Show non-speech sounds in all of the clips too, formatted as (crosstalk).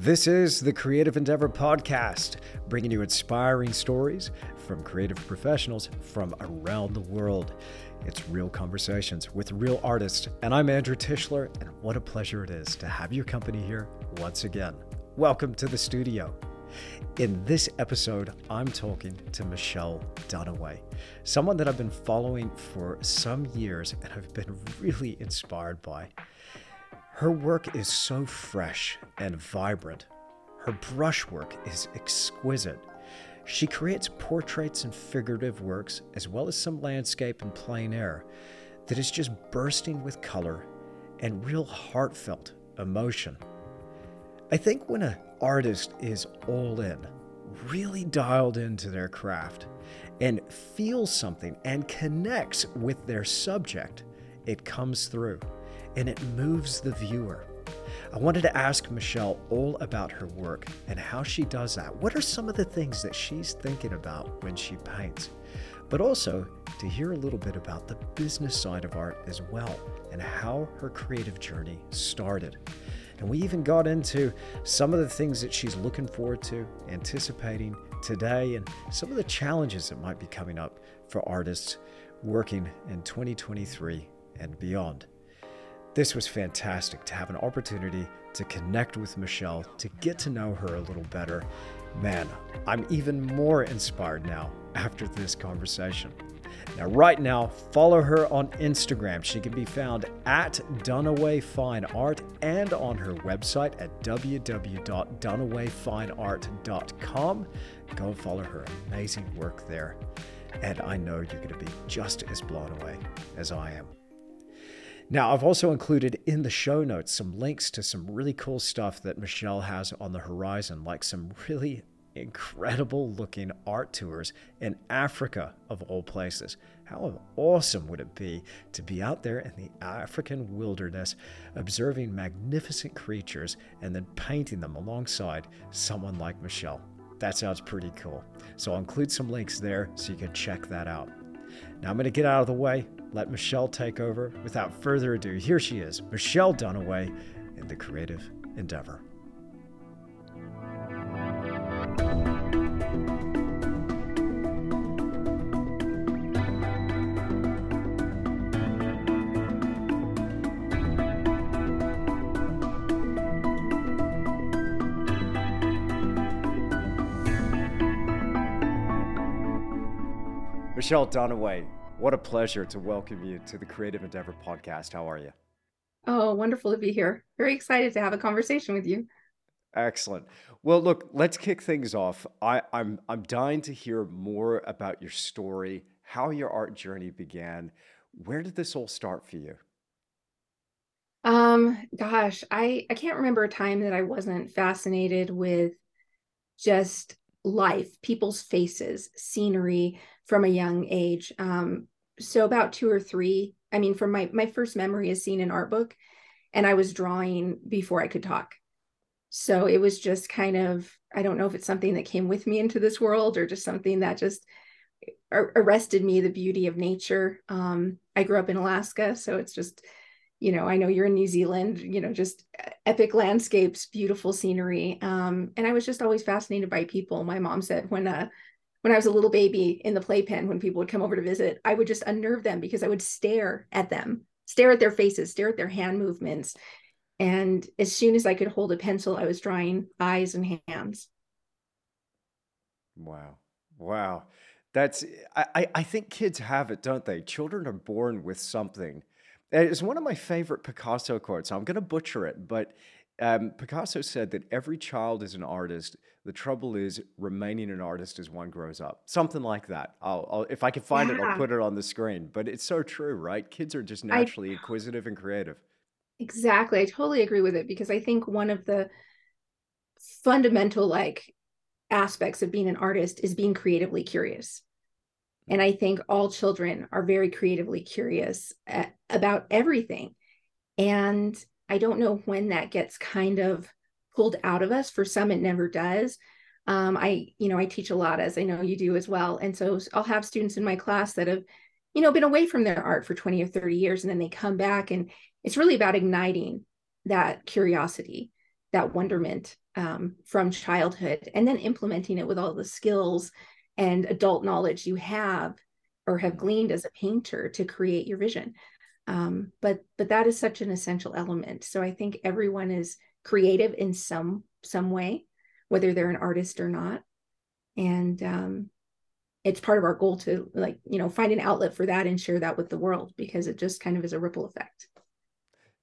This is the Creative Endeavor Podcast, bringing you inspiring stories from creative professionals from around the world. It's real conversations with real artists. And I'm Andrew Tischler, and what a pleasure it is to have your company here once again. Welcome to the studio. In this episode, I'm talking to Michelle Dunaway, someone that I've been following for some years and I've been (laughs) really inspired by. Her work is so fresh and vibrant. Her brushwork is exquisite. She creates portraits and figurative works, as well as some landscape and plein air, that is just bursting with color and real heartfelt emotion. I think when an artist is all in, really dialed into their craft, and feels something and connects with their subject, it comes through and it moves the viewer. I wanted to ask Michelle all about her work and how she does that. What are some of the things that she's thinking about when she paints? But also to hear a little bit about the business side of art as well and how her creative journey started. And we even got into some of the things that she's looking forward to, anticipating today, and some of the challenges that might be coming up for artists working in 2023 and beyond. This was fantastic to have an opportunity to connect with Michelle, to get to know her a little better. Man, I'm even more inspired now after this conversation. Now, right now, follow her on Instagram. She can be found at Dunaway Fine Art and on her website at www.dunawayfineart.com. Go follow her amazing work there. And I know you're going to be just as blown away as I am. Now, I've also included in the show notes some links to some really cool stuff that Michelle has on the horizon, like some really incredible looking art tours in Africa, of all places. How awesome would it be to be out there in the African wilderness, observing magnificent creatures and then painting them alongside someone like Michelle? That sounds pretty cool. So I'll include some links there so you can check that out. Now I'm going to get out of the way let Michelle take over. Without further ado, here she is, Michelle Dunaway in the creative endeavor. Michelle Dunaway, what a pleasure to welcome you to the Creative Endeavor podcast. How are you? Oh, wonderful to be here. Very excited to have a conversation with you. Excellent. Well, look, let's kick things off. I, I'm I'm dying to hear more about your story, how your art journey began. Where did this all start for you? Um, gosh, I I can't remember a time that I wasn't fascinated with just life, people's faces, scenery from a young age. Um, so about two or three, I mean, from my my first memory is seen in art book, and I was drawing before I could talk. So it was just kind of, I don't know if it's something that came with me into this world or just something that just arrested me, the beauty of nature. Um, I grew up in Alaska, so it's just you know, I know you're in New Zealand, you know, just epic landscapes, beautiful scenery. Um, and I was just always fascinated by people. My mom said when uh when I was a little baby in the playpen, when people would come over to visit, I would just unnerve them because I would stare at them, stare at their faces, stare at their hand movements. And as soon as I could hold a pencil, I was drawing eyes and hands. Wow. Wow. That's I, I think kids have it, don't they? Children are born with something it's one of my favorite Picasso quotes. I'm going to butcher it, but um, Picasso said that every child is an artist. The trouble is remaining an artist as one grows up. Something like that. I'll, I'll if I can find it, I'll put it on the screen. But it's so true, right? Kids are just I naturally inquisitive and creative. exactly. I totally agree with it because I think one of the fundamental like aspects of being an artist is being creatively curious. And I think all children are very creatively curious at, about everything. And I don't know when that gets kind of pulled out of us. For some, it never does. Um, I, you know, I teach a lot, as I know you do as well. And so I'll have students in my class that have, you know, been away from their art for 20 or 30 years, and then they come back, and it's really about igniting that curiosity. that wonderment um, from childhood and then implementing it with all the skills and adult knowledge you have or have gleaned as a painter to create your vision um, but but that is such an essential element. So i think everyone is creative in some some way whether they're an artist or not. And um, it's part of our goal to like you know find an outlet for that and share that with the world because it just kind of is a ripple effect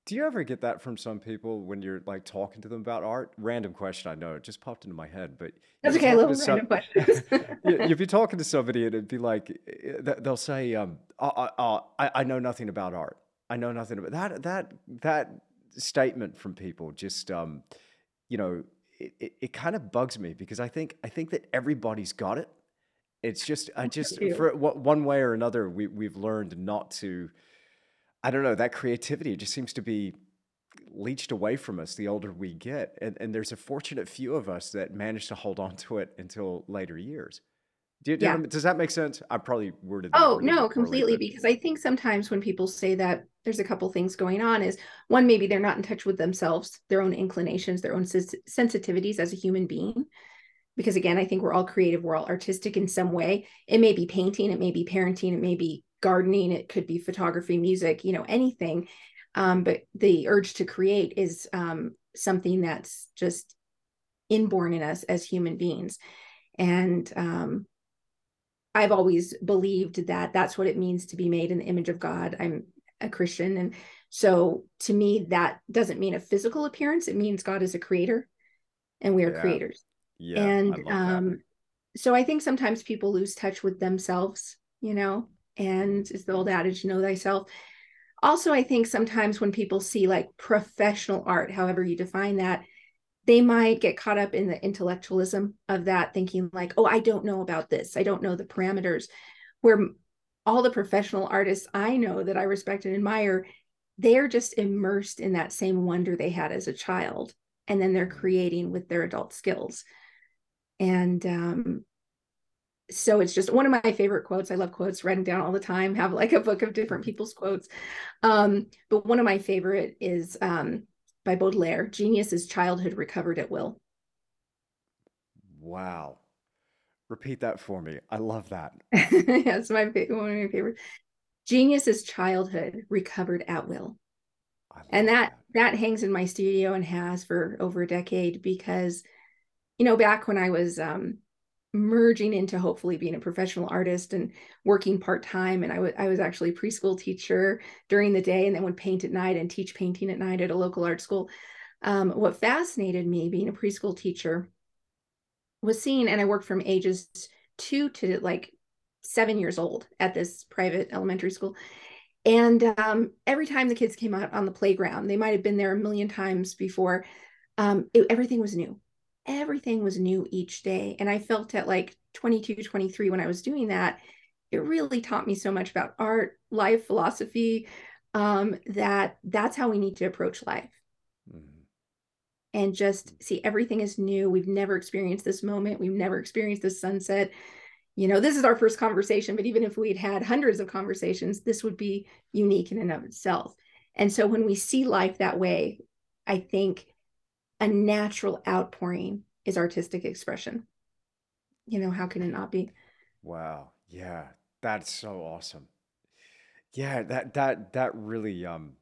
do you ever get that from some people when you're like talking to them about art? Random question, I know it just popped into my head, but that's okay. I love random questions. (laughs) you'd be talking to somebody and it'd be like eh, they'll say, um, uh, uh, I, I know nothing about art. I know nothing about that. That that statement from people just, um, you know, it, it, it kind of bugs me because I think I think that everybody's got it. It's just I just for one way or another we we've learned not to I don't know, that creativity just seems to be leached away from us the older we get. And, and there's a fortunate few of us that manage to hold on to it until later years. Do, do, yeah. does that make sense? I probably worded that. Oh, no, completely. Because I think sometimes when people say that, there's a couple things going on is one, maybe they're not in touch with themselves, their own inclinations, their own sensitivities as a human being. Because again, I think we're all creative, we're all artistic in some way. It may be painting, it may be parenting, it may be gardening, it could be photography, music, you know, anything. Um, but the urge to create is um, something that's just inborn in us as human beings. And um, I've always believed that that's what it means to be made in the image of God. I'm a Christian. And so to me, that doesn't mean a physical appearance, it means God is a creator and we are yeah. creators. Yeah. And um, so I think sometimes people lose touch with themselves, you know, and it's the old adage know thyself. Also i think sometimes when people see like professional art however you define that they might get caught up in the intellectualism of that thinking like oh i don't know about this. I don't know the parameters. Where all the professional artists i know that i respect and admire they're just immersed in that same wonder they had as a child and then they're creating with their adult skills and um, so it's just one of my favorite quotes. I love quotes, writing down all the time, have like a book of different people's quotes. Um, but one of my favorite is um, by Baudelaire, genius is childhood recovered at will. Wow. Repeat that for me. I love that. (laughs) That's my one of my favorites. Genius is childhood recovered at will. And that, that that hangs in my studio and has for over a decade because you know back when I was um merging into hopefully being a professional artist and working part-time and I was actually a preschool teacher during the day and then would paint at night and teach painting at night at a local art school. Um, what fascinated me being a preschool teacher was seeing and i worked from ages two to like seven years old at this private elementary school and um, every time the kids came out on the playground they might have been there a million times before um, it, everything was new everything was new each day. And I felt at like 22, 23 when I was doing that, it really taught me so much about art, life, philosophy, um, that that's how we need to approach life. Mm-hmm. And just see everything is new. We've never experienced this moment. We've never experienced this sunset. You know, this is our first conversation, but even if we'd had hundreds of conversations, this would be unique in and of itself. And so when we see life that way, I think a natural outpouring is artistic expression. You know, how can it not be? Wow. Yeah. That's so awesome. Yeah, that that that really um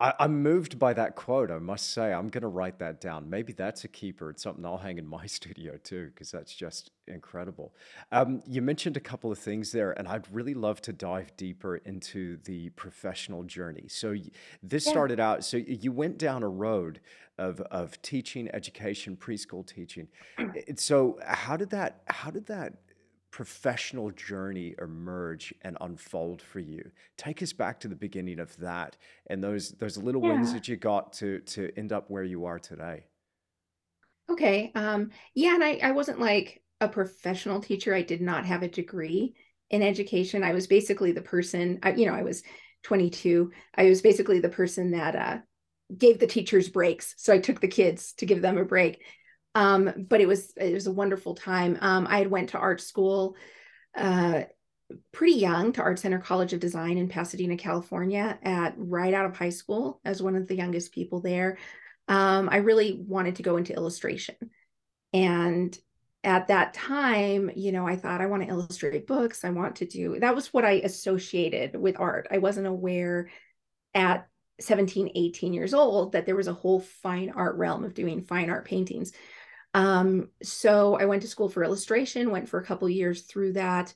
I, I'm moved by that quote, I must say. I'm going to write that down. Maybe that's a keeper. It's something I'll hang in my (laughs) studio too, because that's just incredible. Um, you mentioned a couple of things there, and I'd really love to dive deeper into the professional journey. So, this Yeah. started out, so you went down a road of, of teaching, education, preschool teaching. (clears throat) So, how did that, how did that professional journey emerge and unfold for you? Take us back to the beginning of that and those those little wins that you got to to end up where you are today. Okay. Um, yeah, and I, I wasn't like a professional teacher. I did not have a degree in education. I was basically the person, I, you know, I was 22. I was basically the person that uh, gave the teachers breaks. So I took the kids to give them a break um, but it was it was a wonderful time. Um, I had went to art school uh, pretty young to Art Center College of Design in Pasadena, California, at right out of high school as one of the youngest people there. um, I really wanted to go into illustration. And at that time, you know, I thought I want to illustrate books. I want to do that was what I associated with art. I wasn't aware at 17, 18 years old that there was a whole fine art realm of doing fine art paintings. Um, so I went to school for illustration, went for a couple years through that,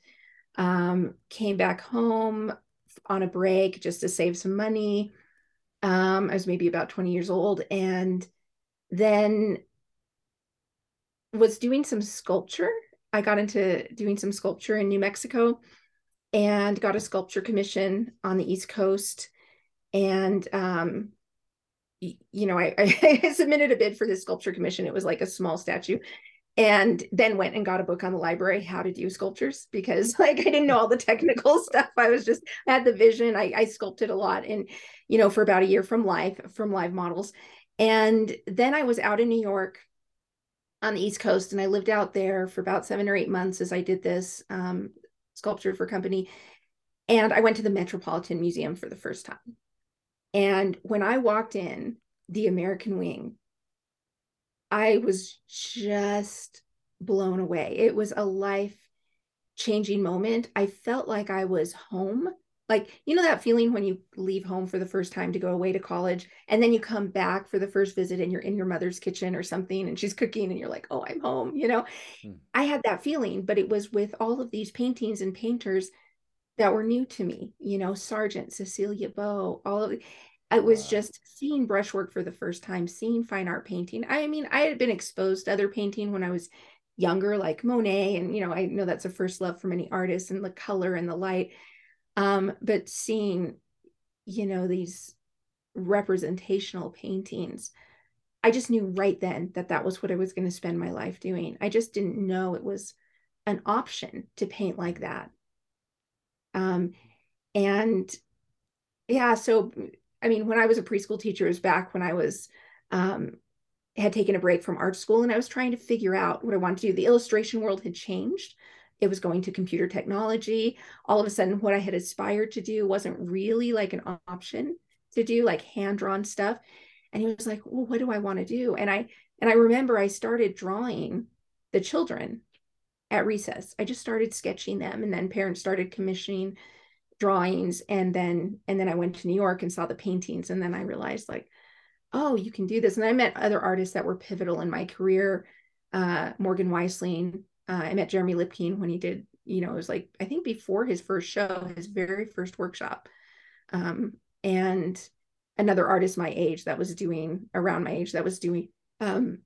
um, came back home on a break just to save some money. Um, I was maybe about 20 years old and then was doing some sculpture. I got into doing some sculpture in New Mexico and got a sculpture commission on the East Coast. And um, you know, I, (laughs) I submitted a bid for this sculpture commission. It was like a small statue. And then went and got a book on the library how to do sculptures because (laughs) like i didn't know all the technical (laughs) stuff. I was just I had the vision. I, I sculpted a lot and you know for about a year from live from live models. And then i was out in new york on the east coast and i lived out there for about seven or eight months as i did this um, sculpture for company. And i went to the metropolitan museum for the first time and when I walked in the American Wing, I was just blown away. It was a life changing moment. I felt like I was home. Like, you know, that feeling when you leave home for the first time to go away to college, and then you come back for the first visit and you're in your mother's kitchen or something and she's cooking and you're like, oh, I'm home. You know, hmm. I had that feeling, but it was with all of these paintings and painters that were new to me, you know, Sargent, Cecilia Beaux, all of it. It was wow. just seeing brushwork for the first time, seeing fine art painting. I mean, I had been exposed to other painting when I was younger, like Monet, and you know, I know that's a first love for many artists and the color and the light. Um, but seeing, you know, these representational paintings, I just knew right then that that was what I was going to spend my life doing. I just didn't know it was an option to paint like that. Um, and yeah, so I mean, when I was a preschool teacher, it was back when I was um, had taken a break from art school and I was trying to figure out what I wanted to do. The illustration world had changed. It was going to computer technology. All of a sudden, what I had aspired to do wasn't really like an option to do, like hand drawn stuff. And he was like, "Well, what do I want to do?" And I and I remember I started drawing the children at recess. I just started sketching them, and then parents started commissioning drawings and then and then I went to New York and saw the paintings and then I realized like oh you can do this. And I met other artists that were pivotal in my career uh, Morgan Weistling. Uh, I met Jeremy Lipking when he did you know it was like I think before his first show his very first workshop. Um, and another artist my age that was doing around my age that was doing um,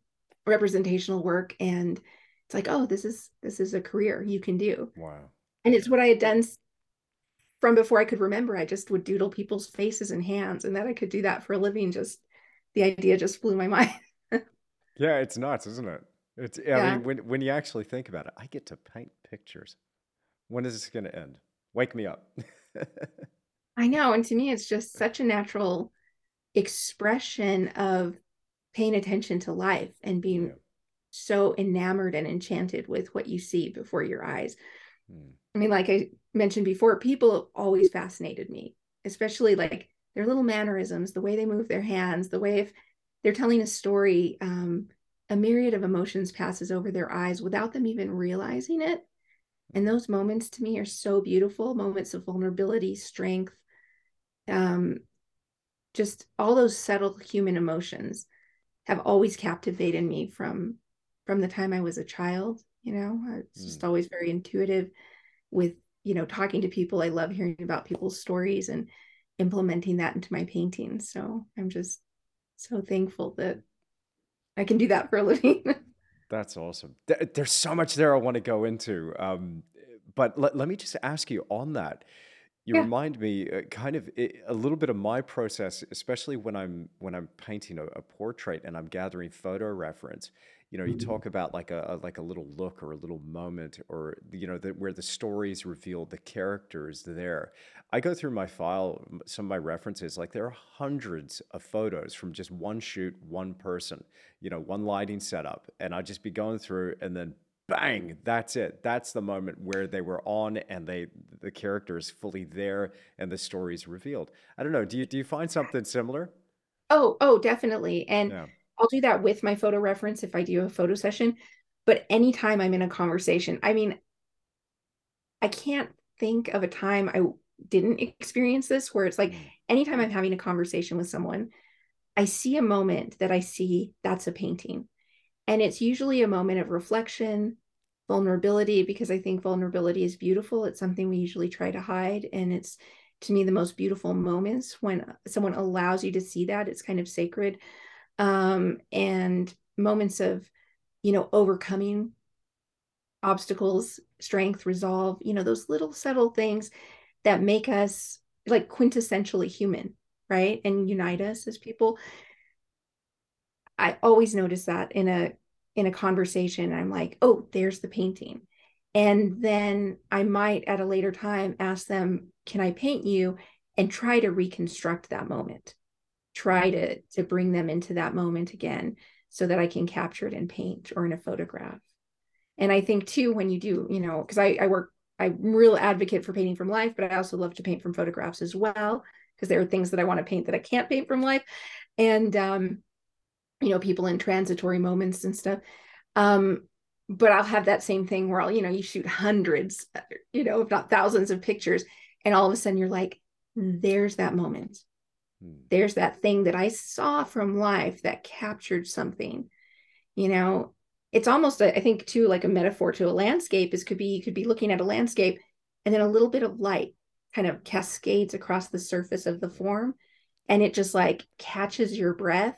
representational work and it's like oh this is this is a career you can do wow and it's what I had done from before I could remember. I just would doodle people's faces and hands, and that I could do that for a living. Just the idea just blew my (laughs) mind. yeah, it's nuts, isn't it? It's I yeah. mean, when when you actually think about it, I get to paint pictures. When is this going to end? Wake me up. (laughs) I know, and to me, it's just such a natural expression of paying attention to life and being yeah. So enamored and enchanted with what you see before your eyes. Hmm. I mean, like I mentioned before, people always fascinated me, especially like their little mannerisms, the way they move their hands, the way if they're telling a story, um, a myriad of emotions passes over their eyes without them even realizing it. And those moments to me are so beautiful moments of vulnerability, strength, um, just all those subtle human emotions have always captivated me from from the time I was a child. You know, it's just mm. always very intuitive with you know talking to people i love hearing about people's stories and implementing that into my paintings so i'm just so thankful that i can do that for a (laughs) living that's awesome there's so much there i want to go into um, but let, let me just ask you on that you yeah. remind me uh, kind of a little bit of my process especially when i'm when i'm painting a, a portrait and i'm gathering photo reference you know you mm-hmm. talk about like a, a, like a little look or a little moment or you know that where the stories is revealed the characters there i go through my file some of my references like there are hundreds of photos from just one shoot one person you know one lighting setup and i'd just be going through and then bang that's it that's the moment where they were on and they the character is fully there and the story is revealed i don't know do you do you find something similar Oh, oh, definitely. And yeah. I'll do that with my photo reference if I do a photo session. But anytime I'm in a conversation, I mean, I can't think of a time I didn't experience this where it's like mm. anytime I'm having a conversation with someone, I see a moment that I see that's a painting. And it's usually a moment of reflection, vulnerability, because I think vulnerability is beautiful. It's something we usually try to hide. And it's to me the most beautiful moments when someone allows you to see that. It's kind of sacred. Um, and moments of, you know, overcoming obstacles, strength, resolve, you know, those little subtle things that make us like quintessentially human, right? And unite us as people. I always notice that in a in a conversation. I'm like, oh, there's the painting. And then I might at a later time ask them, can I paint you? And try to reconstruct that moment. Try to to bring them into that moment again so that I can capture it in paint or in a photograph. And I think too, when you do, you know, because I, I work, I'm real advocate for painting from life, but I also love to paint from photographs as well, because there are things that I want to paint that I can't paint from life. And um, you know, people in transitory moments and stuff. Um, but I'll have that same thing where I'll, you know, you shoot hundreds, you know, if not thousands of pictures, and all of a sudden you're like, there's that moment. There's that thing that I saw from life that captured something, you know, it's almost a, I think too like a metaphor to a landscape is could be you could be looking at a landscape and then a little bit of light kind of cascades across the surface of the form and it just like catches your breath.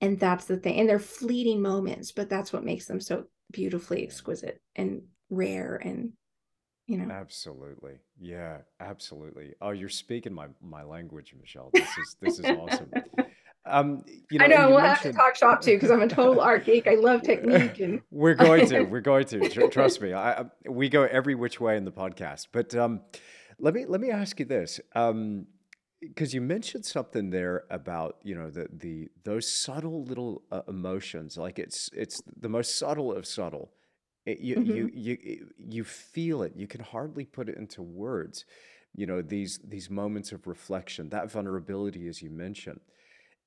And that's the thing and they're fleeting moments but that's what makes them so beautifully exquisite and rare and you know absolutely yeah absolutely oh you're speaking my my language michelle this is this is awesome Um, you know, I know we'll mentioned... have to talk shop too because I'm a total art geek. I love technique, and (laughs) we're going to, (laughs) we're going to. Trust me, I, we go every which way in the podcast. But um, let me let me ask you this, Um, because um, you mentioned something there about you know the the those subtle little uh, emotions, like it's it's the most subtle of subtle. It, you, mm-hmm. you you you feel it. You can hardly put it into words. You know these these moments of reflection, that vulnerability, as you mentioned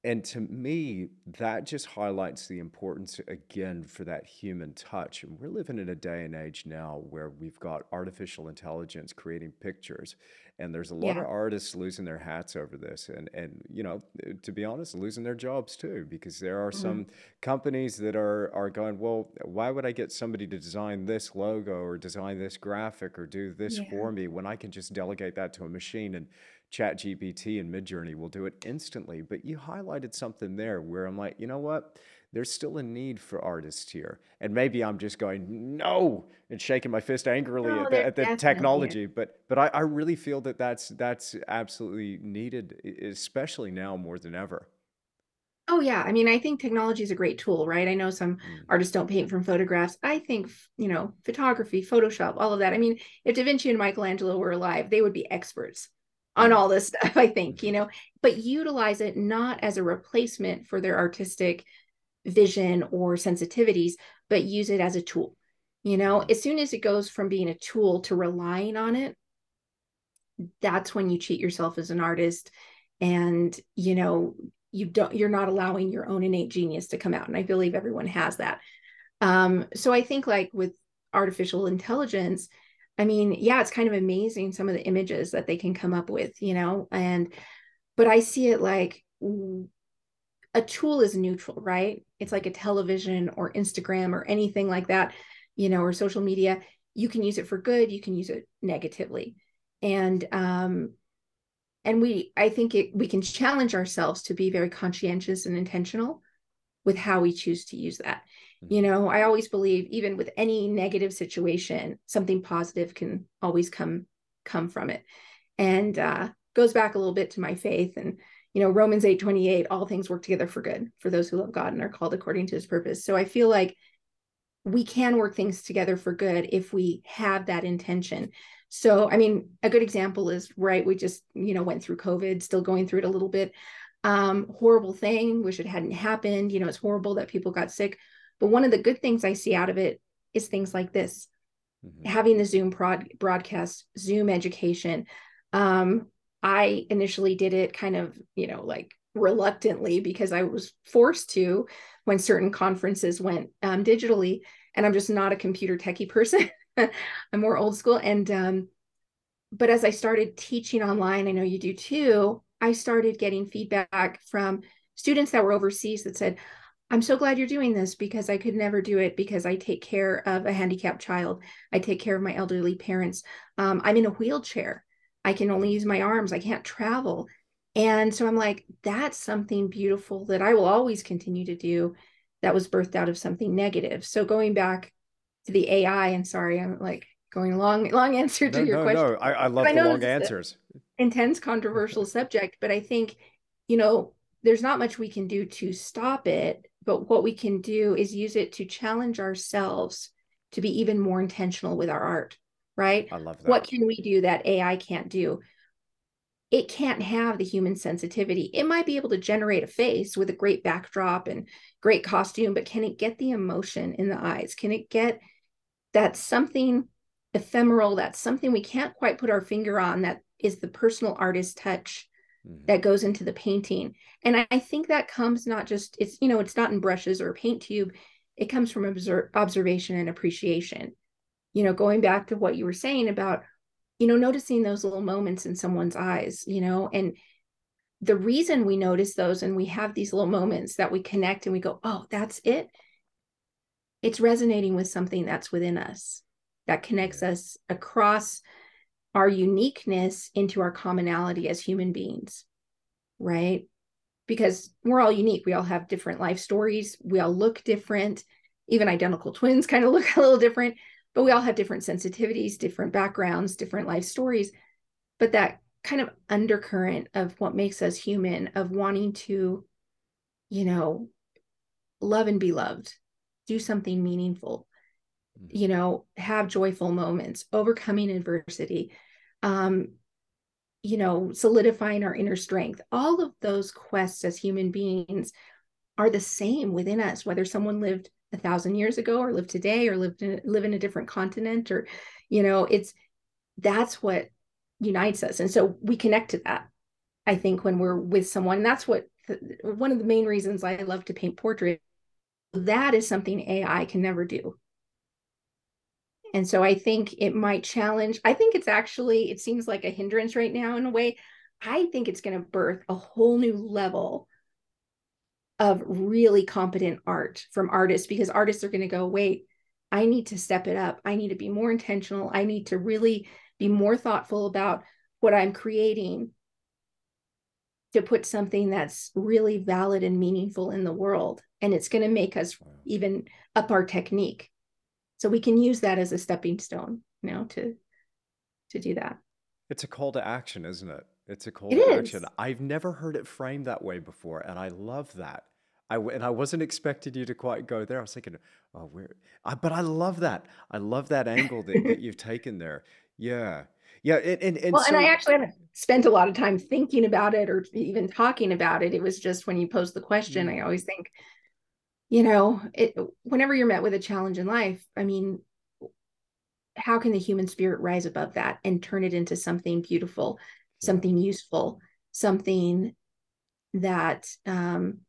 and to me, that just highlights the importance again for that human touch. And we're living in a day and age now where we've got artificial intelligence creating pictures, and there's a lot yeah. of artists losing their hats over this, and and you know, to be honest, losing their jobs too, because there are mm-hmm. some companies that are are going, well, why would I get somebody to design this logo or design this graphic or do this yeah. for me when I can just delegate that to a machine and Chat GPT and Midjourney will do it instantly. But you highlighted something there where I'm like, you know what? There's still a need for artists here. And maybe I'm just going, no, and shaking my fist angrily no, at the, at the technology. But but I, I really feel that that's that's absolutely needed, especially now more than ever. Oh yeah, I mean, I think technology is a great tool, right? I know some mm. artists don't paint from photographs. I think, you know, photography, Photoshop, all of that. I mean, if Da Vinci and Michelangelo were alive, they would be experts on all this stuff, (laughs) I think, you (laughs) know, but utilize it not as a replacement for their artistic vision or sensitivities, but use it as a tool. You know, as soon as it goes from being a tool to relying on it, that's when you cheat yourself as an artist and, you know, you don't you're not allowing your own innate genius to come out and I believe everyone has that. Um so I think like with artificial intelligence, I mean, yeah, it's kind of amazing some of the images that they can come up with, you know, and but I see it like a tool is neutral, right? It's like a television or Instagram or anything like that, you know, or social media. You can use it for good, you can use it negatively. And um and we I think it we can challenge ourselves to be very conscientious and intentional with how we choose to use that you mm-hmm. know i always believe even with any negative situation something positive can always come come from it and uh goes back a little bit to my faith and you know romans 8 28 all things work together for good for those who love god and are called according to his purpose. So i feel like we can work things together for good if we have that intention. So i mean a good example is right we just you know went through covid still going through it a little bit. Um horrible thing wish it hadn't happened you know it's horrible that people got sick. But one of the good things I see out of it is things like this. Mm-hmm. having the Zoom prod- broadcast, Zoom education. Um, I initially did it kind of, you know, like reluctantly because I was forced to when certain conferences went um, digitally. And I'm just not a computer techie person. (laughs) I'm more old school. And, um, but as I started teaching online, I know you do too, I started getting feedback from students that were overseas that said, I'm so glad you're doing this because I could never do it because I take care of a handicapped child. I take care of my elderly parents. Um, I'm in a wheelchair. I can only use my arms. I can't travel. And so I'm like, that's something beautiful that I will always continue to do that was birthed out of something negative. So going back to the AI, and sorry, I'm like going long, long answer to no, your no, question. No, I, I love I the long answers. Intense, controversial (laughs) subject, but I think, you know, there's not much we can do to stop it but what we can do is use it to challenge ourselves to be even more intentional with our art right i love that what can we do that ai can't do it can't have the human sensitivity it might be able to generate a face with a great backdrop and great costume but can it get the emotion in the eyes can it get that something ephemeral that's something we can't quite put our finger on that is the personal artist touch mm-hmm. that goes into the painting. And I, I, think that comes not just it's you know it's not in brushes or a paint tube. It comes from observe, observation and appreciation. You know, going back to what you were saying about you know noticing those little moments in someone's eyes. You know, and the reason we notice those and we have these little moments that we connect and we go, oh, that's it. It's resonating with something that's within us that connects us across our uniqueness into our commonality as human beings, right? Because we're all unique. We all have different life stories. We all look different. Even identical twins (laughs) kind of look a little different, but we all have different sensitivities, different backgrounds, different life stories. But that kind of undercurrent of what makes us human, of wanting to, you know, love and be loved, do something meaningful, mm-hmm. you know, have joyful moments, overcoming adversity, um, you know, solidifying our inner strength. All of those quests as human beings are the same within us, whether someone lived a thousand years ago or lived today or lived in live in a different continent or, you know, it's that's what unites us. And so we connect to that. I think when we're with someone, that's what one of the main reasons I love to paint portraits. That is something AI can never do. And so I think it might challenge, I think it's actually, it seems like a hindrance right now in a way. I think it's going to birth a whole new level of really competent art from artists because artists are going to go, wait, I need to step it up. I need to be more intentional. I need to really be more thoughtful about what I'm creating to put something that's really valid and meaningful in the world. And it's going to make us even up our technique so we can use that as a stepping stone you know to to do that it's a call to action isn't it it's a call it to is. action i've never heard it framed that way before and i love that I, and I wasn't expecting you to quite go there. I was thinking, oh, where? I, but I love that. I love that angle that, that you've taken there. Yeah, yeah. And, and, and well, so, and I actually haven't spent a lot of time thinking about it or even talking about it. It was just when you posed the question, mm. I always think, you know it whenever you're met with a challenge in life i mean how can the human spirit rise above that and turn it into something beautiful something useful something that um,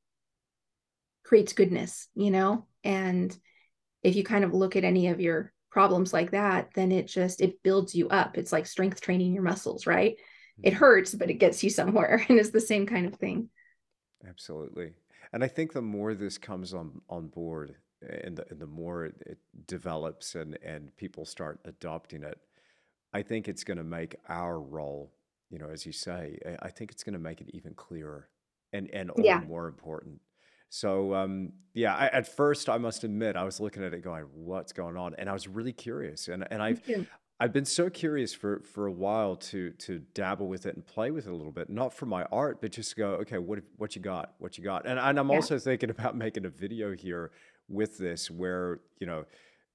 creates goodness you know? And if you kind of look at any of your problems like that then it just it builds you up. It's like strength training your muscles right? It mm-hmm. hurts but it gets you somewhere (laughs) and it's the same kind of thing. Absolutely. And I think the more this comes on on board, and the, and the more it, it develops and and people start adopting it, I think it's going to make our role, you know, as you say, I think it's going to make it even clearer and and yeah. more important. So um, yeah, I, at first I must admit I was looking at it going, "What's going on?" And I was really curious, and and I've I've been so curious for for a while to to dabble with it and play with it a little bit, not for my art, but just go, okay, what what you got, what you got, and and I'm yeah. also thinking about (laughs) making a video here with this where you know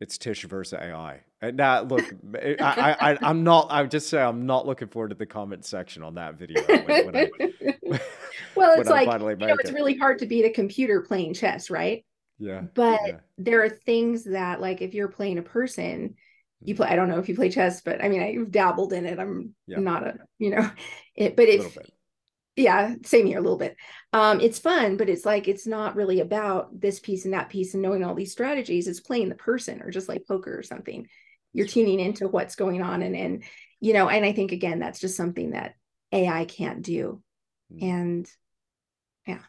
it's Tisch versus AI. And uh, now, look, (laughs) eh, I, I, I am not. I would just say I'm not looking forward to the comment section on that video. When, when I, (laughs) well, it's like you know, it's it. really hard to beat a computer playing chess, right? Yeah. But yeah. there are things that, like, if you're playing a person you mm-hmm. play i don't know if you play chess but i mean i've dabbled in it i'm yeah. not a you know (laughs) it but if yeah same here a little bit. Um it's fun but it's like it's not really about this piece and that piece and knowing all these strategies. It's playing the person or just like poker or something. You're tuning into what's going on and and you know and i think again that's just something that ai can't do. Mm. and yeah.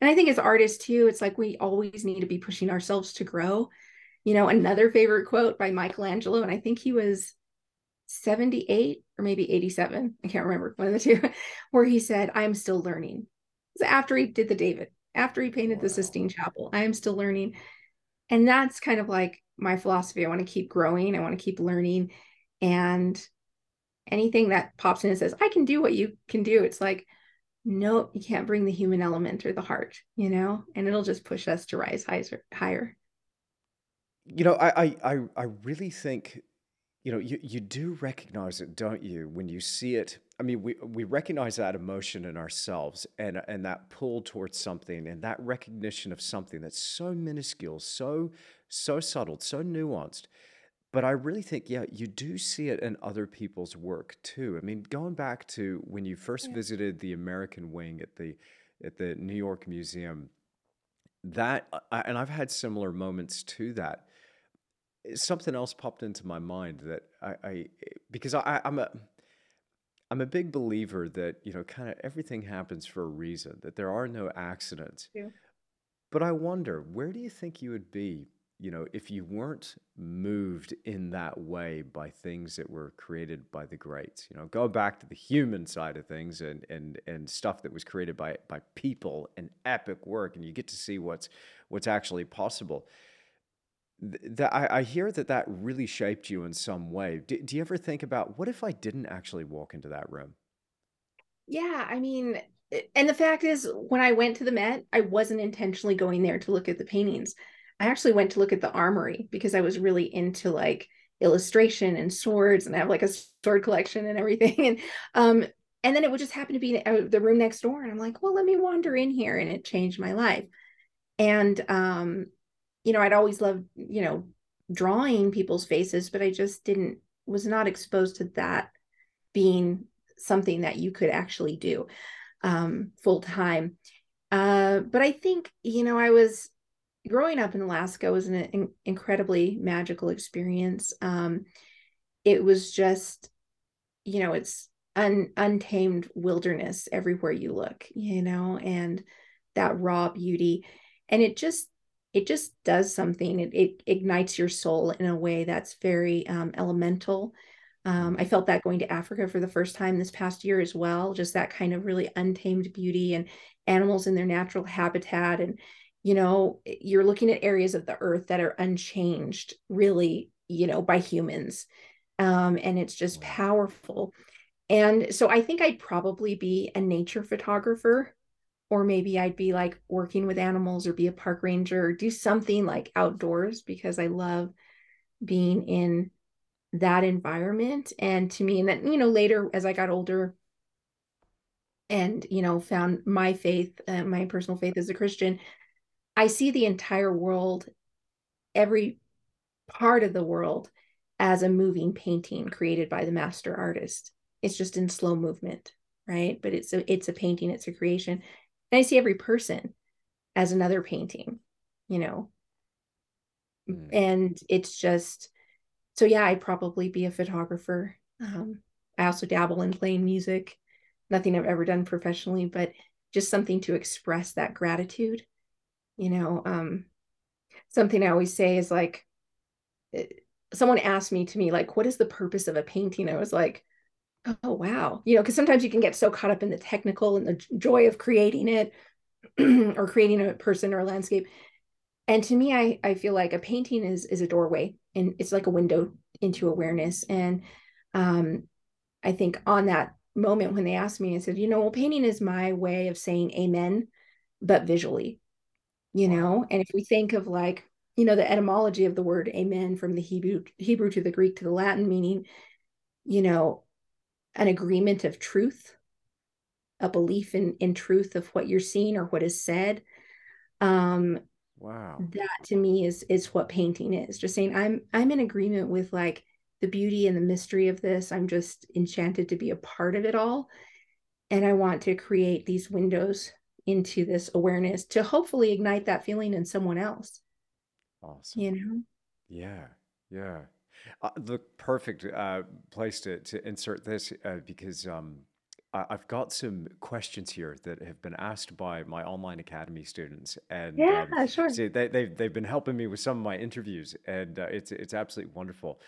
And i think as artists too it's like we always need to be pushing ourselves to grow. You know another favorite quote by michelangelo and i think he was 78 or maybe 87 i can't remember one of the two (laughs) where he said i'm still learning. So after he did the david after he painted wow. the sistine chapel i am still learning. And that's kind of like my philosophy. I want to keep growing i want to keep learning and anything that pops in and says i can do what you can do it's like no you can't bring the human element or the heart you know? And it'll just push us to rise higher higher. You know i i i really think you know, you, you do recognize it, don't you, when you see it? I mean, we, we recognize that emotion in ourselves and, and that pull towards something and that recognition of something that's so minuscule, so, so subtle, so nuanced. But I really think, yeah, you do see it in other people's work too. I mean, going back to when you first yeah. visited the American Wing at the, at the New York Museum, that, uh, and I've had similar moments to that something else popped into my mind that I, I because I, I'm a I'm a big believer that you know kind of everything happens for a reason that there are no accidents. Yeah. But I wonder where do you think you would be you know if you weren't moved in that way by things that were created by the greats you know go back to the human side of things and and and stuff that was created by by people and epic work and you get to see what's what's actually possible that I, I hear that that really shaped you in some way. Do, do you ever think about what if I didn't actually walk into that room? Yeah, I mean, and the fact is, when I went to the Met, I wasn't intentionally going there to look at the paintings. I actually went to look at the armory because I was really into like illustration and swords, and I have like a sword collection and everything. (laughs) And um, and then it would just happen to be the room next door, and I'm like, well, let me wander in here, and it changed my life. And um, you know, I'd always loved, you know, drawing people's faces, but I just didn't, was not exposed to that being something that you could actually do um, full time. Uh, but I think, you know, I was growing up in Alaska was an in- incredibly magical experience. Um, it was just, you know, it's un- untamed wilderness everywhere you look, you know, and that raw beauty. And it just it just does something. It, it ignites your soul in a way that's very um, elemental. Um, I felt that going to Africa for the first time this past year as well. Just that kind of really untamed beauty and animals in their natural habitat. And, you know, you're looking at areas of the earth that are unchanged, really, you know, by humans. Um, and it's just powerful. And so I think I'd probably be a nature photographer or maybe I'd be like working with animals or be a park ranger or do something like outdoors because I love being in that environment. And to me, and then, you know, later as I got older and, you know, found my faith, uh, my personal faith as a Christian, I see the entire world, every part of the world as a moving painting created by the master artist. It's just in slow movement, right? But it's a it's a painting, it's a creation. And I see every person as another painting, you know. Mm. And it's just so yeah, I'd probably be a photographer. Um, I also dabble in playing music. Nothing I've ever done professionally, but just something to express that gratitude. You know, um, something I always say is like, eh, someone asked me to me, like, what is the purpose of a painting? I was like, oh wow. You know because sometimes you can get so caught up in the technical and the joy of creating it (clears throat) or creating a person or a landscape. And to me i i feel like a painting is is a doorway and it's like a window into awareness. And um i think on that moment when they asked me i said you know well painting is my way of saying amen but visually you know? And if we think of like you know the etymology of the word amen from the hebrew hebrew to the greek to the latin meaning you know an agreement of truth, a belief in in truth of what you're seeing or what is said. Um, wow, that to me is is what painting is. Just saying, I'm I'm in agreement with like the beauty and the mystery of this. I'm just enchanted to be a part of it all. and I want to create these windows into this awareness to hopefully ignite that feeling in someone else. Awesome. You know? Yeah. Yeah. Uh, the perfect uh, place to, to insert this uh, because um, I, I've got some questions here that have been asked by my online academy students, and Yeah, um, sure. see, they, they've they've been helping me with some of my interviews, and uh, it's it's absolutely wonderful.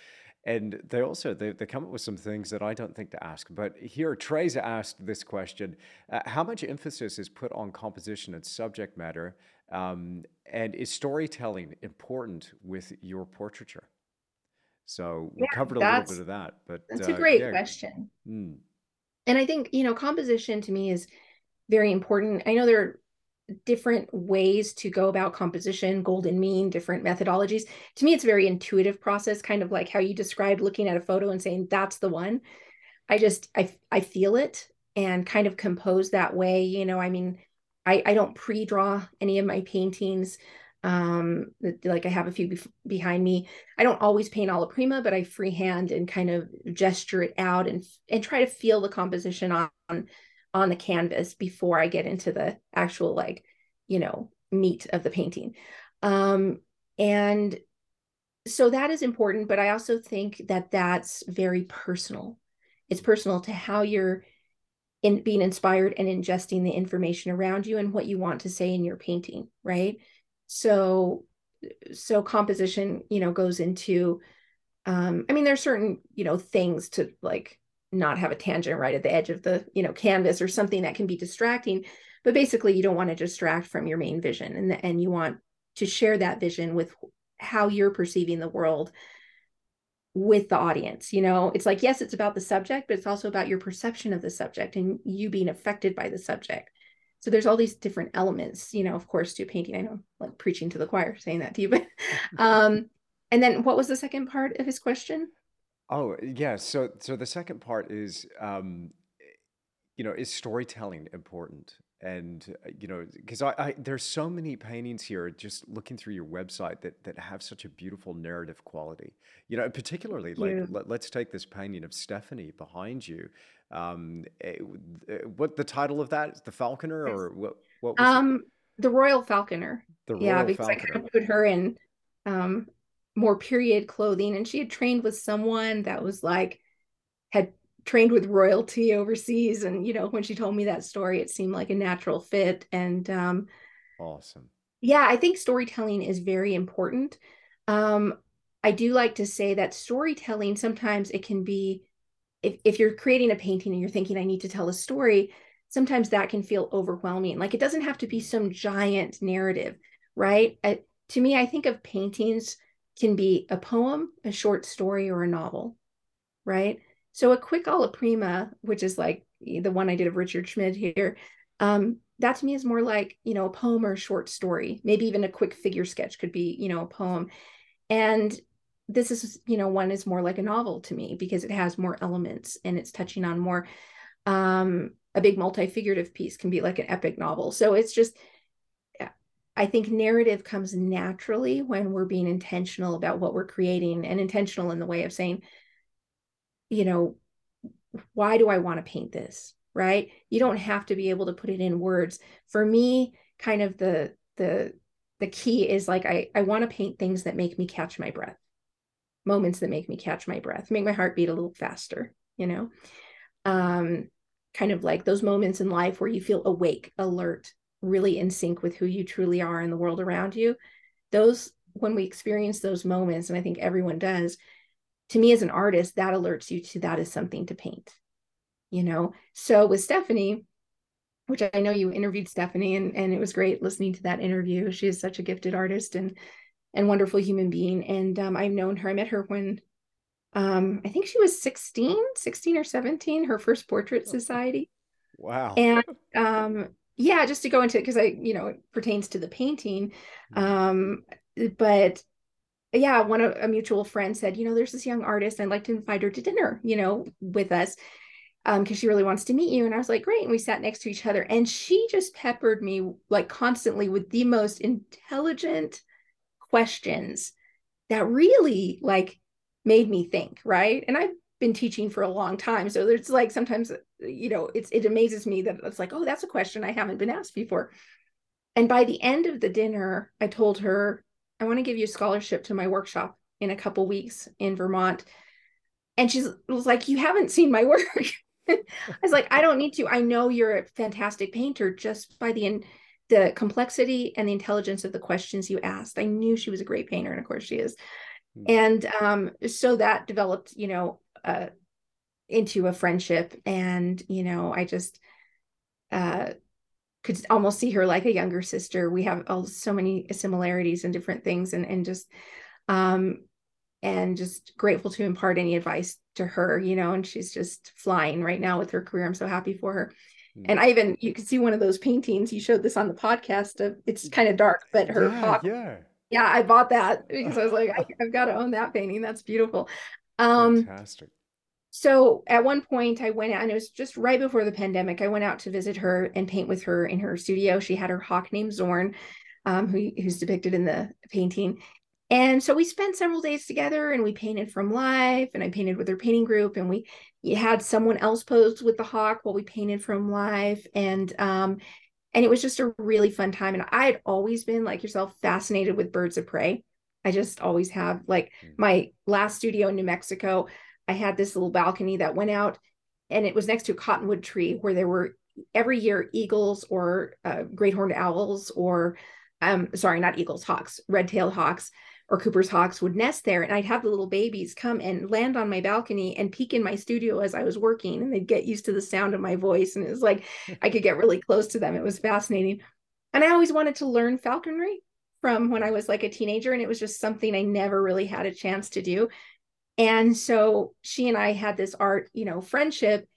And they also they, they come up with some things that I don't think to ask. But here, Trey's asked this question: uh, How much emphasis is put on composition and subject matter? Um, and is storytelling important with your portraiture? So we Yeah, covered a little bit of that, but that's a uh, great yeah. question. Mm, And I think, you know, composition to me is very important. I know there are different ways to go about composition, golden mean, different methodologies. To me, it's a very intuitive process, kind of like how you described looking at a photo and saying, that's the one. I just, I, I feel it and kind of compose that way. You know, I mean, I, I don't pre-draw any of my paintings. Um, like I have a few bef- behind me. I don't always paint alla prima, but I freehand and kind of gesture it out and and try to feel the composition on on the canvas before I get into the actual like, you know, meat of the painting. Um, and so that is important, but I also think that that's very personal. It's personal to how you're in being inspired and ingesting the information around you and what you want to say in your painting, right? So so composition, you know, goes into um I mean there's certain, you know, things to like not have a tangent right at the edge of the, you know, canvas or something that can be distracting, but basically you don't want to distract from your main vision and and you want to share that vision with how you're perceiving the world with the audience you know? It's like yes it's about the subject but it's also about your perception of the subject and you being affected by the subject so there's all these different elements you know of course to painting i know like preaching to the choir saying that to you but (laughs) um and then what was the second part of his question Oh, yeah. So, so the second part is, um, you know, is storytelling important? And you know, because I, I there's so many paintings here, just looking through your website that that have such a beautiful narrative quality. You know, particularly like you let, let's take this painting of Stephanie behind you. Um, eh, uh, what the title of that? The Falconer, or what? What was it? um the royal falconer The yeah Royal because i Falconer. kind of put her in um more period clothing and she had trained with someone that was like had trained with royalty overseas and you know when she told me that story it seemed like a natural fit and um Awesome. yeah i think storytelling is very important um i do like to say that storytelling sometimes it can be if, if you're creating a painting and you're thinking i need to tell a story sometimes that can feel overwhelming like it doesn't have to be some giant narrative right I, to me i think of paintings can be a poem a short story or a novel right? So a quick alla prima, which is like the one I did of Richard Schmid here, um, that to me is more like, you know, a poem or a short story. Maybe even a quick figure sketch could be, you know, a poem. And this is, you know, one is more like a novel to me because it has more elements and it's touching on more. Um, a big multi-figurative piece can be like an epic novel. So it's just, I think narrative comes naturally when we're being intentional about what we're creating and intentional in the way of saying, you know, why do I want to paint this? Right? You don't have to be able to put it in words. For me, kind of the the the key is like I I want to paint things that make me catch my breath. Moments that make me catch my breath, make my heart beat a little faster, you know. Um kind of like those moments in life where you feel awake, alert, really in sync with who you truly are in the world around you. Those when we experience those moments and I think everyone does, to me as an artist, that alerts you to that as something to paint, you know? So with Stephanie, which I know you interviewed Stephanie and, and it was great listening to that interview. She is such a gifted artist and and wonderful human being. And um, I've known her, I met her when um, I think she was 16, 16 or 17, her first portrait society. Wow. And um, yeah, just to go into it, because I, you know, it pertains to the painting. Mm, Um, but yeah, one of a mutual friend said, you know, there's this young artist. I'd like to invite her to dinner, you know, with us um because she really wants to meet you and i was like great and we sat next to each other and she just peppered me like constantly with the most intelligent questions that really like made me think right and i've been teaching for a long time. So there's like sometimes, you know, it's it amazes me that it's like, oh, that's a question I haven't been asked before. And by the end of the dinner, I told her, I want to give you a scholarship to my workshop in a couple weeks in Vermont. And she was like, You haven't seen my work. (laughs) I was like, I don't need to. I know you're a fantastic painter just by the the complexity and the intelligence of the questions you asked. I knew she was a great painter, and of course she is. Mm-hmm. And um, so that developed, you know, uh, into a friendship, and you know, I just uh, could almost see her like a younger sister. We have all, so many similarities and different things, and and just um, and just grateful to impart any advice to her, you know. And she's just flying right now with her career. I'm so happy for her. And I even you can see one of those paintings. You showed this on the podcast. Of it's kind of dark, but her yeah, hawk. Yeah. Yeah, I bought that (laughs) because I was like, I, have got to own that painting. That's beautiful. Um, Fantastic so at one point i went out and it was just right before the pandemic i went out to visit her and paint with her in her studio she had her hawk named zorn um, who, who's depicted in the painting and so we spent several days together and we painted from life and i painted with her painting group and we had someone else pose with the hawk while we painted from life and um, and it was just a really fun time and i had always been like yourself fascinated with birds of prey i just always have like hmm. my last studio in new mexico I had this little balcony that went out and it was next to a cottonwood tree where there were every year eagles or uh, great horned owls or um sorry not eagles hawks red-tailed hawks or cooper's hawks would nest there and i'd have the little babies come and land on my balcony and peek in my studio as i was working and they'd get used to the sound of my voice and it was like (laughs) i could get really close to them it was fascinating and i always wanted to learn falconry from when i was like a teenager and it was just something i never really had a chance to do and so she and I had this art, you know, friendship.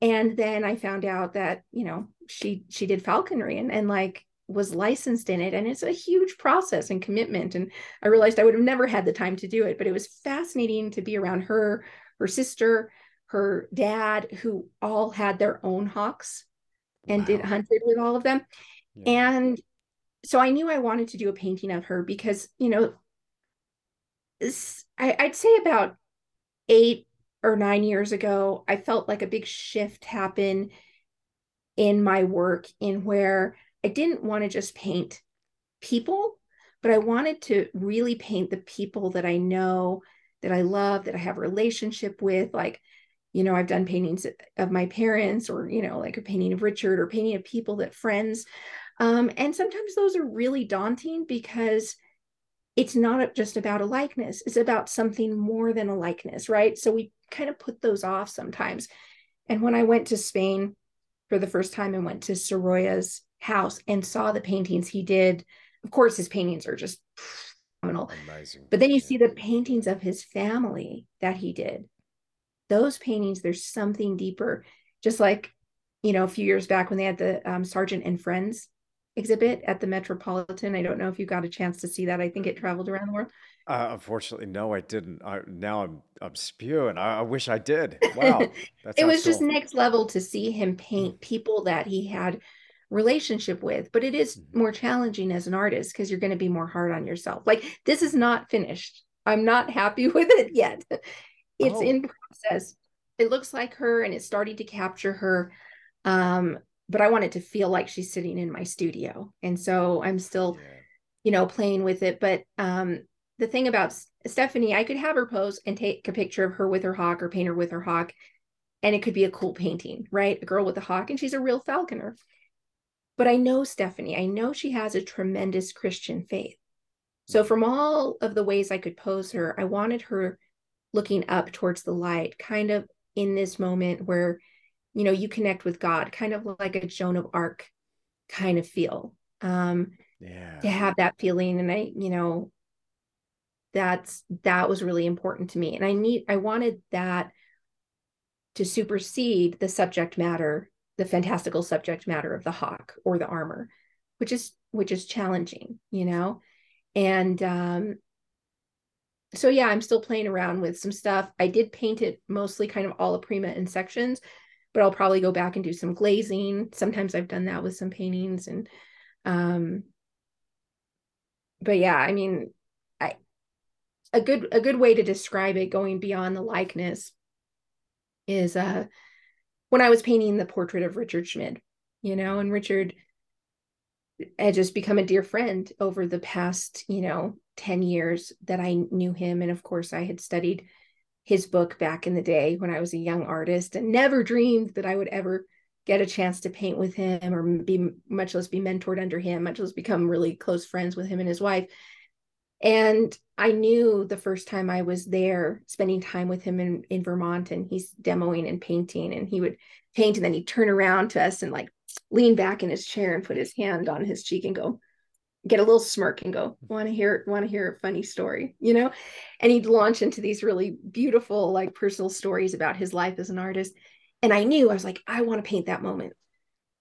And then I found out that, you know, she she did falconry and, and like was licensed in it. And it's a huge process and commitment. And I realized I would have never had the time to do it, but it was fascinating to be around her, her sister, her dad, who all had their own hawks and wow. did hunted with all of them. Yeah. And so I knew I wanted to do a painting of her because, you know, I, I'd say about eight or nine years ago, I felt like a big shift happen in my work in where I didn't want to just paint people, but I wanted to really paint the people that I know, that I love, that I have a relationship with. Like, you know, I've done paintings of my parents, or, you know, like a painting of Richard, or painting of people that friends. Um, and sometimes those are really daunting because it's not just about a likeness it's about something more than a likeness right so we kind of put those off sometimes and when i went to spain for the first time and went to sorolla's house and saw the paintings he did of course his paintings are just phenomenal Amazing. but then you see the paintings of his family that he did those paintings there's something deeper just like you know a few years back when they had the um, Sargent and friends exhibit at the Metropolitan. I don't know if you got a chance to see that. I think it traveled around the world. Uh, unfortunately, no, I didn't. I, now I'm I'm spewing. I, I wish I did. (laughs) Wow, it was cool. just next level to see him paint mm-hmm. people that he had relationship with. But it is mm-hmm. more challenging as an artist because you're going to be more hard on yourself. Like this is not finished. I'm not happy (laughs) with it yet. It's oh. in process. It looks like her, and it's starting to capture her. Um, but I want it to feel like she's sitting in my studio. And so I'm still, yeah. you know, playing with it. But um, the thing about Stephanie, I could have her pose and take a picture of her with her hawk or paint her with her hawk. And it could be a cool painting, right? A girl with a hawk, and she's a real falconer. But I know Stephanie, I know she has a tremendous Christian faith. So, from all of the ways I could pose her, I wanted her looking up towards the light, kind of in this moment where you know you connect with god kind of like a joan of arc kind of feel um yeah. to have that feeling. And i you know that's that was really important to me. And i need i wanted that to supersede the subject matter the fantastical subject matter of the hawk or the armor which is which is challenging you know and um so yeah i'm still playing around with some stuff i did paint it mostly kind of alla prima in sections but I'll probably go back and do some glazing. Sometimes I've done that with some paintings and um but yeah, I mean I a good a good way to describe it going beyond the likeness is uh when I was painting the portrait of Richard Schmid, you know, and Richard had just become a dear friend over the past, you know, 10 years that I knew him. And of course, I had studied his book back in the day when I was a young artist and never dreamed that I would ever get a chance to paint with him or be much less be mentored under him, much less become really close friends with him and his wife. And I knew the first time I was there spending time with him in, in Vermont and he's demoing and painting and he would paint and then he'd turn around to us and like lean back in his chair and put his hand on his cheek and go, get a little smirk and go, want to hear, want to hear a funny story, you know? And he'd launch into these really beautiful, like personal stories about his life as an artist. And I knew I was like, I want to paint that moment.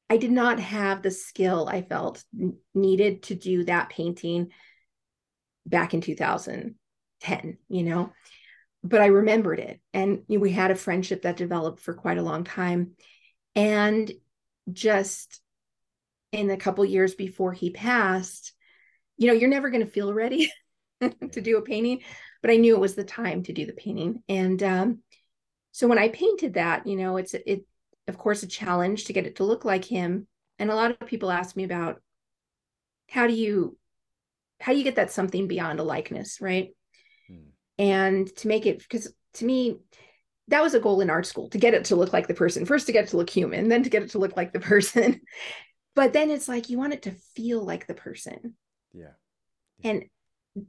I did not have the skill I felt needed to do that painting back in 2010, you know, but I remembered it. And you know, we had a friendship that developed for quite a long time. And just in a couple years before he passed, you know, you're never going to feel ready (laughs) to do a painting, but I knew it was the time to do the painting. And um, so when I painted that, you know, it's it of course a challenge to get it to look like him. And a lot of people ask me about how do you how do you get that something beyond a likeness, right? Hmm. And to make it, because to me, that was a goal in art school to get it to look like the person, first to get it to look human, then to get it to look like the (laughs) person. but then it's like you want it to feel like the person. Yeah. yeah. And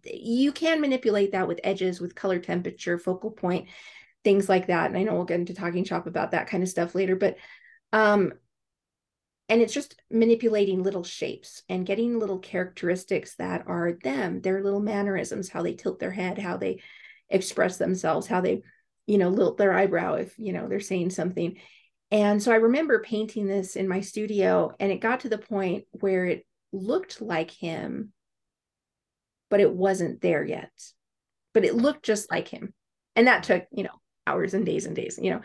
you can manipulate that with edges, with color temperature, focal point, things like that. And I know we'll get into talking shop about that kind of stuff later, but um and it's just manipulating little shapes and getting little characteristics that are them their little mannerisms how they tilt their head how they express themselves how they you know lilt their eyebrow if you know they're saying something. And so i remember painting this in my studio and it got to the point where it looked like him but it wasn't there yet. But it looked just like him. And that took you know hours and days and days you know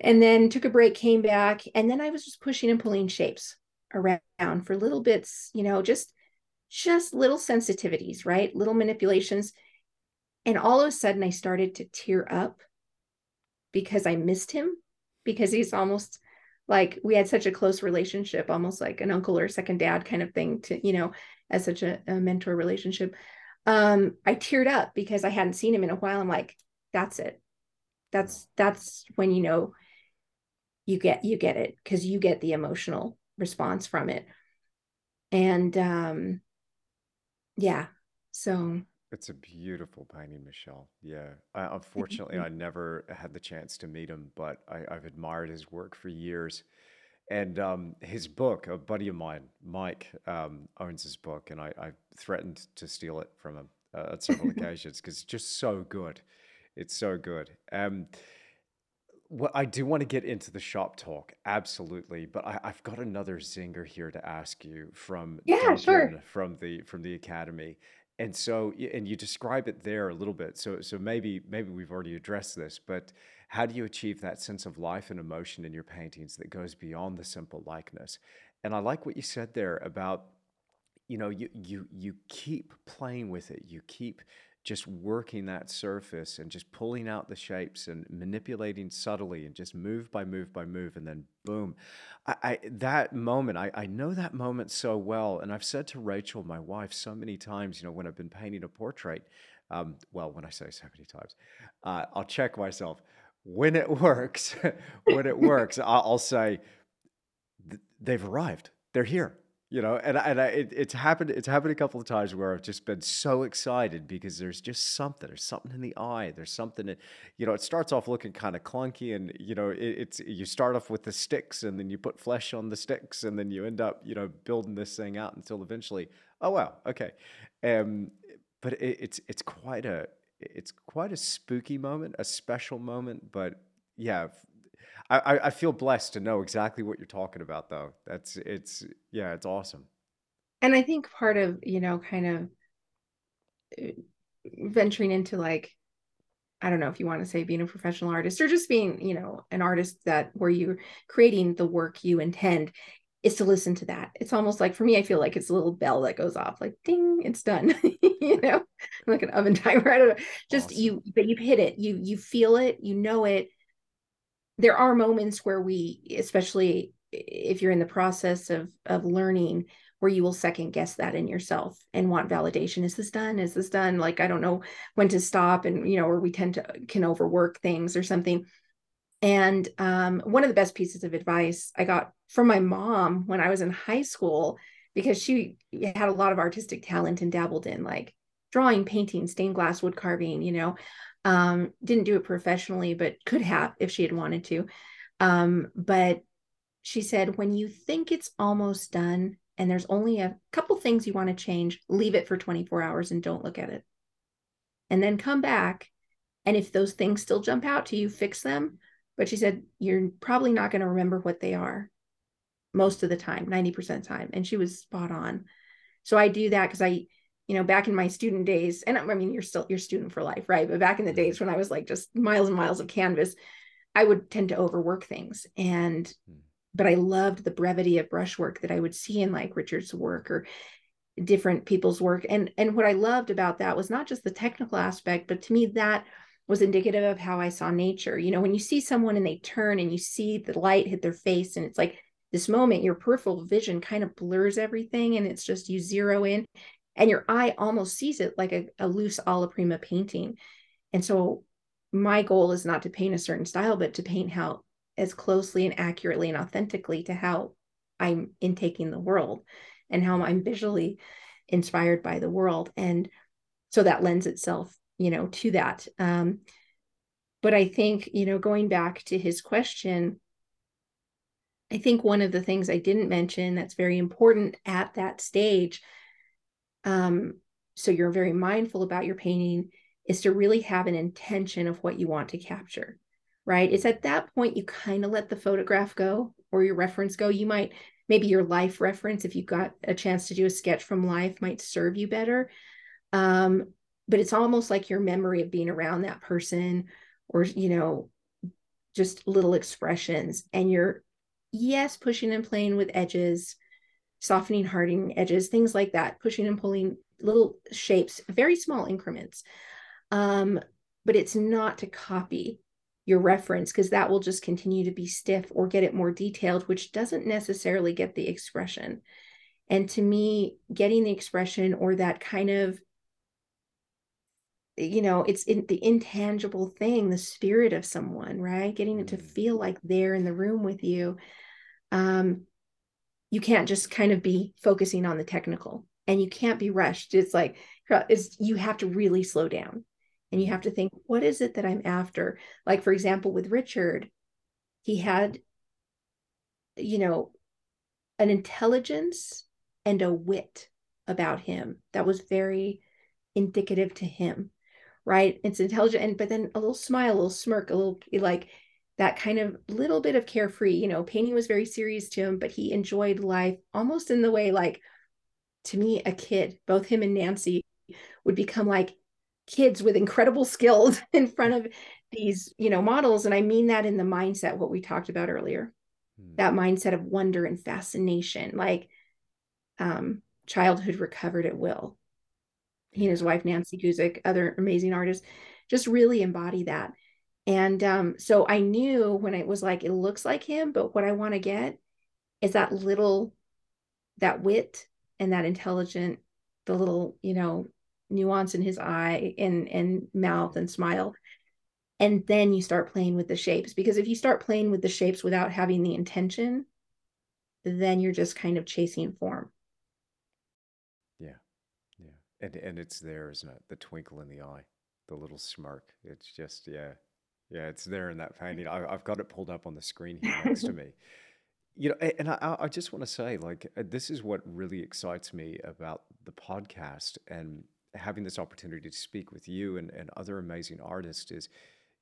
and then took a break, came back, and then I was just pushing and pulling shapes around for little bits, you know, just just little sensitivities, right? Little manipulations. And all of a sudden I started to tear up because I missed him because he's almost like we had such a close relationship, almost like an uncle or second dad kind of thing to, you know, as such a, a mentor relationship. Um, I teared up because I hadn't seen him in a while. I'm like, that's it. That's that's when you know you get you get it because you get the emotional response from it. And um yeah so. It's a beautiful painting michelle. Yeah I, unfortunately i never had the chance to meet him but I, have admired his work for years. And um, his book a buddy of mine mike um, owns his book and I, I, threatened to steal it from him uh, at several (laughs) occasions because it's just so good. It's so good. Um, well, I do want to get into the shop talk, absolutely. But I, have got another zinger here to ask you from yeah, Duncan, sure. from the from the academy, and so and you describe it there a little bit. So so maybe maybe we've already addressed this, but how do you achieve that sense of life and emotion in your paintings that goes beyond the simple likeness? And I like what you said there about you know you you you keep playing with it, you keep just working that surface and just pulling out the shapes and manipulating subtly and just move by move by move and then boom. I, I, that moment I, I know that moment so well. And i've said to rachel my wife so many times you know when i've been painting a portrait um, well when i say so many times uh, i'll check myself. When it works (laughs) when it works I'll, I'll say they've arrived. They're here you know and, and I, it, it's happened it's happened a couple of times where i've just been so excited because there's just something there's something in the eye there's something that, you know it starts off looking kind of clunky and you know it, it's you start off with the sticks and then you put flesh on the sticks and then you end up you know building this thing out until eventually oh wow okay. Um but it, it's it's quite a it's quite a spooky moment a special moment but yeah I, I feel blessed to know exactly what you're talking about, though. That's it's yeah, it's awesome. And I think part of you know, kind of uh, venturing into like, I don't know if you want to say being a professional artist or just being you know an artist that where you're creating the work you intend is to listen to that. It's almost like for me, I feel like it's a little bell that goes off, like ding, it's done. (laughs) you know, like an oven timer. (laughs) I don't know. Just awesome. you, but you hit it. You you feel it. You know it there are moments where we especially if you're in the process of of learning where you will second guess that in yourself and want validation. Is this done? Is this done? Like i don't know when to stop and you know or we tend to can overwork things or something. And um, one of the best pieces of advice i got from my mom when i was in high school because she had a lot of artistic talent and dabbled in like drawing painting stained glass wood carving you know um, didn't do it professionally but could have if she had wanted to um, but she said when you think it's almost done and there's only a couple things you want to change, leave it for 24 hours and don't look at it. And then come back. And if those things still jump out to you, fix them. But she said, you're probably not going to remember what they are most of the time, 90% of the time. And she was spot on. So I do that because I, you know, back in my student days, and I mean, you're still your student for life, right? But back in the days when I was like just miles and miles of canvas, I would tend to overwork things. And hmm but I loved the brevity of brushwork that I would see in like Richard's work or different people's work. And and what I loved about that was not just the technical aspect, but to me that was indicative of how I saw nature. You know, when you see someone and they turn and you see the light hit their face and it's like this moment, your peripheral vision kind of blurs everything and it's just you zero in and your eye almost sees it like a, a loose alla prima painting. And so my goal is not to paint a certain style, but to paint how as closely and accurately and authentically to how I'm intaking the world and how I'm visually inspired by the world. And so that lends itself, you know, to that. Um, but I think, you know, going back to his question, I think one of the things I didn't mention that's very important at that stage, um, so you're very mindful about your painting, is to really have an intention of what you want to capture right? It's at that point you kind of let the photograph go or your reference go. You might, maybe your life reference, if you got a chance to do a sketch from life, might serve you better. Um, but it's almost like your memory of being around that person or, you know, just little expressions. And you're, yes, pushing and playing with edges, softening, hardening edges, things like that, pushing and pulling little shapes, very small increments. Um, but it's not to copy your reference because that will just continue to be stiff or get it more detailed, which doesn't necessarily get the expression. And to me, getting the expression or that kind of, you know, it's in the intangible thing, the spirit of someone, right? Getting it to mm. feel like they're in the room with you. Um, you can't just kind of be focusing on the technical and you can't be rushed. It's like, it's, you have to really slow down and you have to think what is it that i'm after like for example with richard he had you know an intelligence and a wit about him that was very indicative to him right it's intelligent and but then a little smile a little smirk a little like that kind of little bit of carefree you know painting was very serious to him but he enjoyed life almost in the way like to me a kid both him and nancy would become like kids with incredible (laughs) skills in front of these you know models and i mean that in the mindset what we talked about earlier. Hmm. that mindset of wonder and fascination like um childhood recovered at will. He and his wife nancy guzik other amazing artists just really embody that and um so i knew when it was like it looks like him but what i want to get is that little that wit and that intelligent the little you know nuance in his eye and and mouth and smile. And then you start playing with the shapes because if you start playing with the shapes without having the intention then you're just kind of chasing form. Yeah. Yeah. And and it's there isn't it? The twinkle in the eye the little smirk. It's just yeah yeah it's there in that painting I, i've got it pulled up on the screen here (laughs) next to me you know and i i just want to say like uh, this is what really excites me about the podcast and having this opportunity to speak with you and, and other amazing artists is,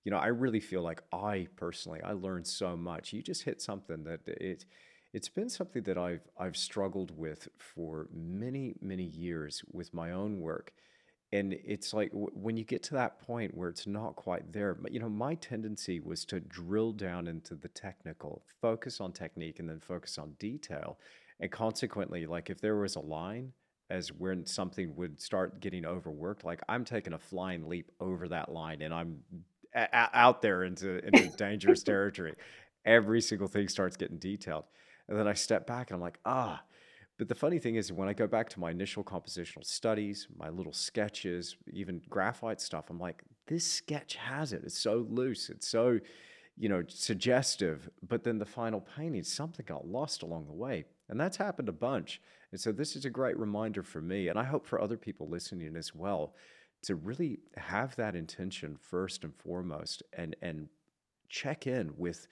you know, I really feel like I personally I learned so much. You just hit something that it it's been something that I've I've struggled with for many many years with my own work. And it's like w- when you get to that point where it's not quite there, but you know, my tendency was to drill down into the technical, focus on technique, and then focus on detail. And consequently, like if there was a line, as when something would start getting overworked like i'm taking a flying leap over that line and i'm out there into into (laughs) dangerous territory. Every single thing starts getting detailed, and then I step back and I'm like, ah. But the funny thing is, when I go back to my initial compositional studies, my little sketches, even graphite stuff, I'm like, this sketch has it. It's so loose. It's so, you know, suggestive. But then the final painting, something got lost along the way. And that's happened a bunch. And so this is a great reminder for me, and I hope for other people listening as well, to really have that intention first and foremost and and check in with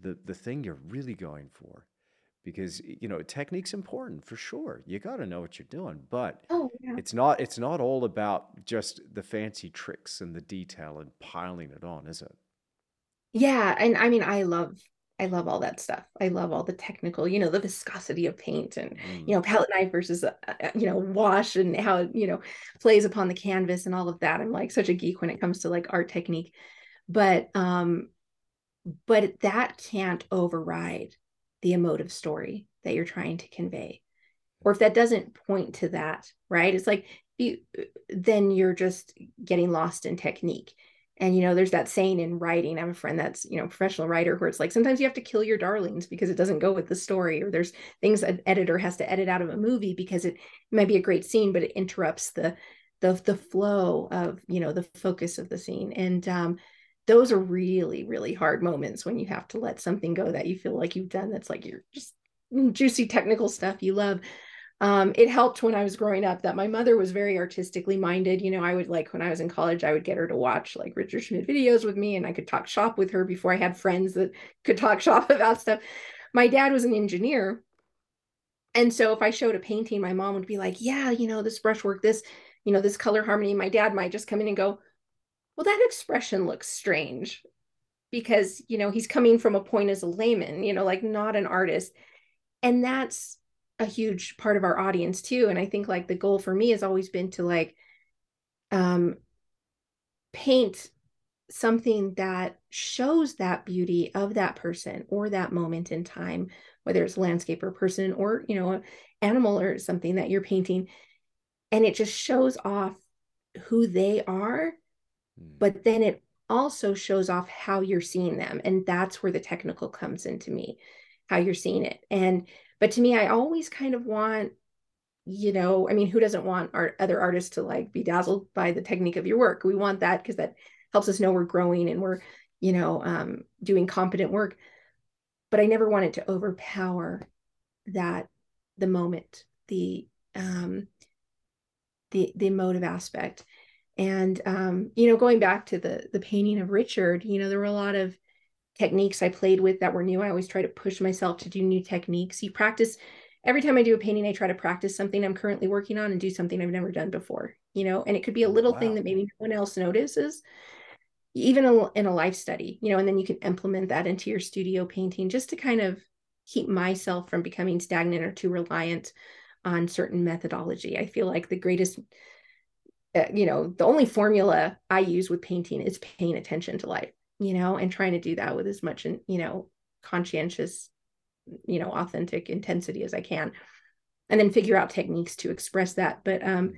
the the thing you're really going for because you know technique's important for sure you got to know what you're doing but oh, yeah. it's not it's not all about just the fancy tricks and the detail and piling it on is it yeah and i mean i love I love all that stuff. I love all the technical, you know, the viscosity of paint and, mm. you know, palette knife versus, uh, uh, you know, wash and how it, you know, plays upon the canvas and all of that. I'm like such a geek when it comes to like art technique. But, um, but that can't override the emotive story that you're trying to convey. Or if that doesn't point to that, right? It's like, you, then you're just getting lost in technique and you know there's that saying in writing i have a friend that's you know professional writer where it's like sometimes you have to kill your darlings because it doesn't go with the story or there's things an editor has to edit out of a movie because it might be a great scene but it interrupts the the the flow of you know the focus of the scene and um those are really really hard moments when you have to let something go that you feel like you've done that's like you're just juicy technical stuff you love um, it helped when I was growing up that my mother was very artistically minded. You know, I would like when I was in college, I would get her to watch like Richard Schmid videos with me and I could talk shop with her before I had friends that could talk (laughs) shop about stuff. My dad was an engineer. And so if I showed a painting, my mom would be like, yeah, you know, this brushwork, this, you know, this color harmony. My dad might just come in and go, well, that expression looks strange because, you know, he's coming from a point as a layman, you know, like not an artist. And that's a huge part of our audience too and i think like the goal for me has always been to like um paint something that shows that beauty of that person or that moment in time whether it's landscape or person or you know animal or something that you're painting and it just shows off who they are. But then it also shows off how you're seeing them and that's where the technical comes into me how you're seeing it. And but to me i always kind of want you know i mean who doesn't want our other artists to like be dazzled by the technique of your work? We want that because that helps us know we're growing and we're you know um, doing competent work. But i never wanted to overpower that the moment the um the the emotive aspect and um you know going back to the the painting of richard you know there were a lot of techniques I played with that were new. I always try to push myself to do new techniques. You practice every time I do a painting, I try to practice something I'm currently working on and do something I've never done before, you know, and it could be a oh, little wow. thing that maybe no one else notices, even in a life study, you know, and then you can implement that into your studio painting just to kind of keep myself from becoming stagnant or too reliant on certain methodology. I feel like the greatest uh, you know, the only formula I use with painting is paying attention to life you know, and trying to do that with as much, you know, conscientious, you know, authentic intensity as I can. And then figure out techniques to express that. But um,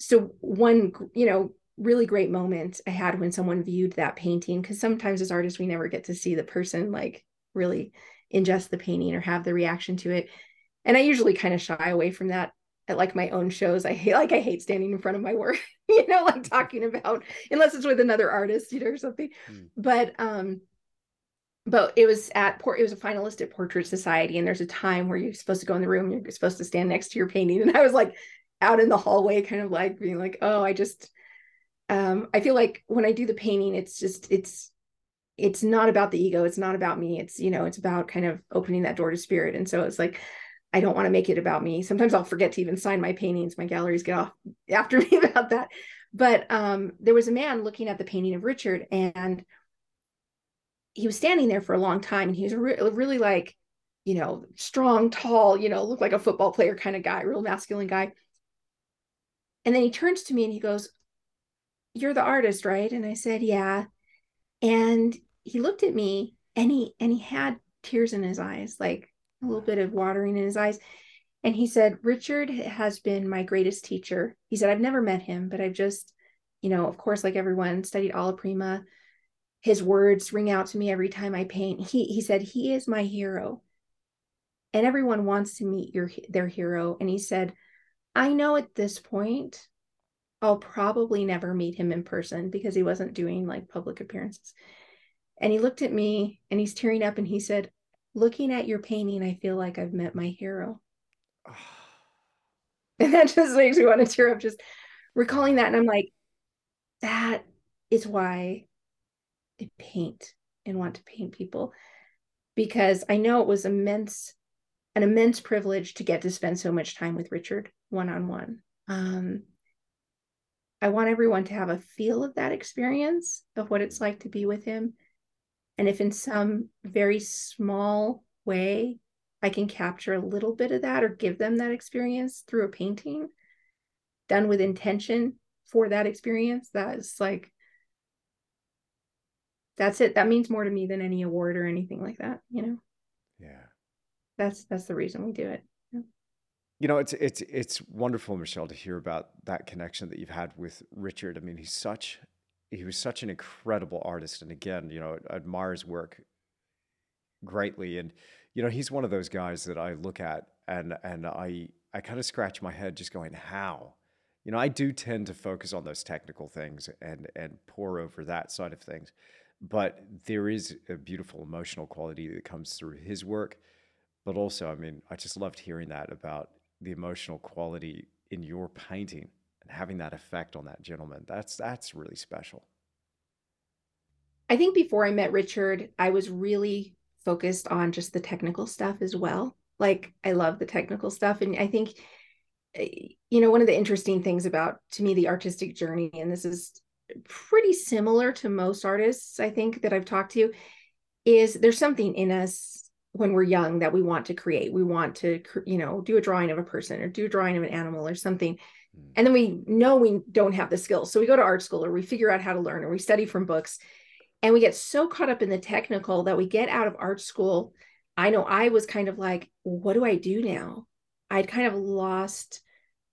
so one, you know, really great moment I had when someone viewed that painting, because sometimes as artists, we never get to see the person like really ingest the painting or have the reaction to it. And I usually kind of shy away from that at like my own shows. I hate like i hate standing in front of my work (laughs) you know like talking about unless it's with another artist you know or something. Mm. but um but it was at port it was a finalist at portrait society and there's a time where you're supposed to go in the room you're supposed to stand next to your painting and i was like out in the hallway kind of like being like oh i just um i feel like when i do the painting it's just it's it's not about the ego it's not about me it's you know it's about kind of opening that door to spirit. And so it's like I don't want to make it about me. Sometimes I'll forget to even sign my paintings. My galleries get off (laughs) after me about that. But um, there was a man looking at the painting of Richard, and he was standing there for a long time. And he was re- really like, you know, strong, tall, you know, looked like a football player kind of guy, real masculine guy. And then he turns to me and he goes, You're the artist, right? And I said, Yeah. And he looked at me and he and he had tears in his eyes, like a little bit of watering in his eyes. And he said, Richard has been my greatest teacher. He said, I've never met him, but I've just, you know, of course, like everyone, studied alla prima, his words ring out to me every time I paint. He he said he is my hero. And everyone wants to meet your their hero and he said, "I know at this point I'll probably never meet him in person because he wasn't doing like public appearances." And he looked at me and he's tearing up and he said, "Looking at your painting, I feel like I've met my hero." (sighs) (sighs) and that just makes me want to tear up just recalling that and I'm like that is why I paint and want to paint people because I know it was immense an immense privilege to get to spend so much time with Richard one on one. I want everyone to have a feel of that experience of what it's like to be with him. And if in some very small way I can capture a little bit of that or give them that experience through a painting done with intention for that experience, that is like that's it. That means more to me than any award or anything like that you know? Yeah. That's that's the reason we do it. Yeah. you know it's it's it's wonderful michelle to hear about that connection that you've had with richard. I mean he's such he was such an incredible artist and again you know I admire his work greatly and you know he's one of those guys that i look at and and i i kind of scratch my head just going how you know i do tend to focus on those technical things and and pour over that side of things but there is a beautiful emotional quality that comes through his work. But also, I mean, I just loved hearing that about the emotional quality in your painting and having that effect on that gentleman. That's that's really special. I think before I met Richard, I was really focused on just the technical stuff as well. Like I love the technical stuff and I think eh, you know one of the interesting things about to me the artistic journey and this is pretty similar to most artists I think that I've talked to is there's something in us when we're young that we want to create. We want to, you know, do a drawing of a person or do a drawing of an animal or something. Hmm. And then we know we don't have the skills. So we go to art school or we figure out how to learn or we study from books. And we get so caught up in the technical that we get out of art school. I know I was kind of like, what do I do now? I'd kind of lost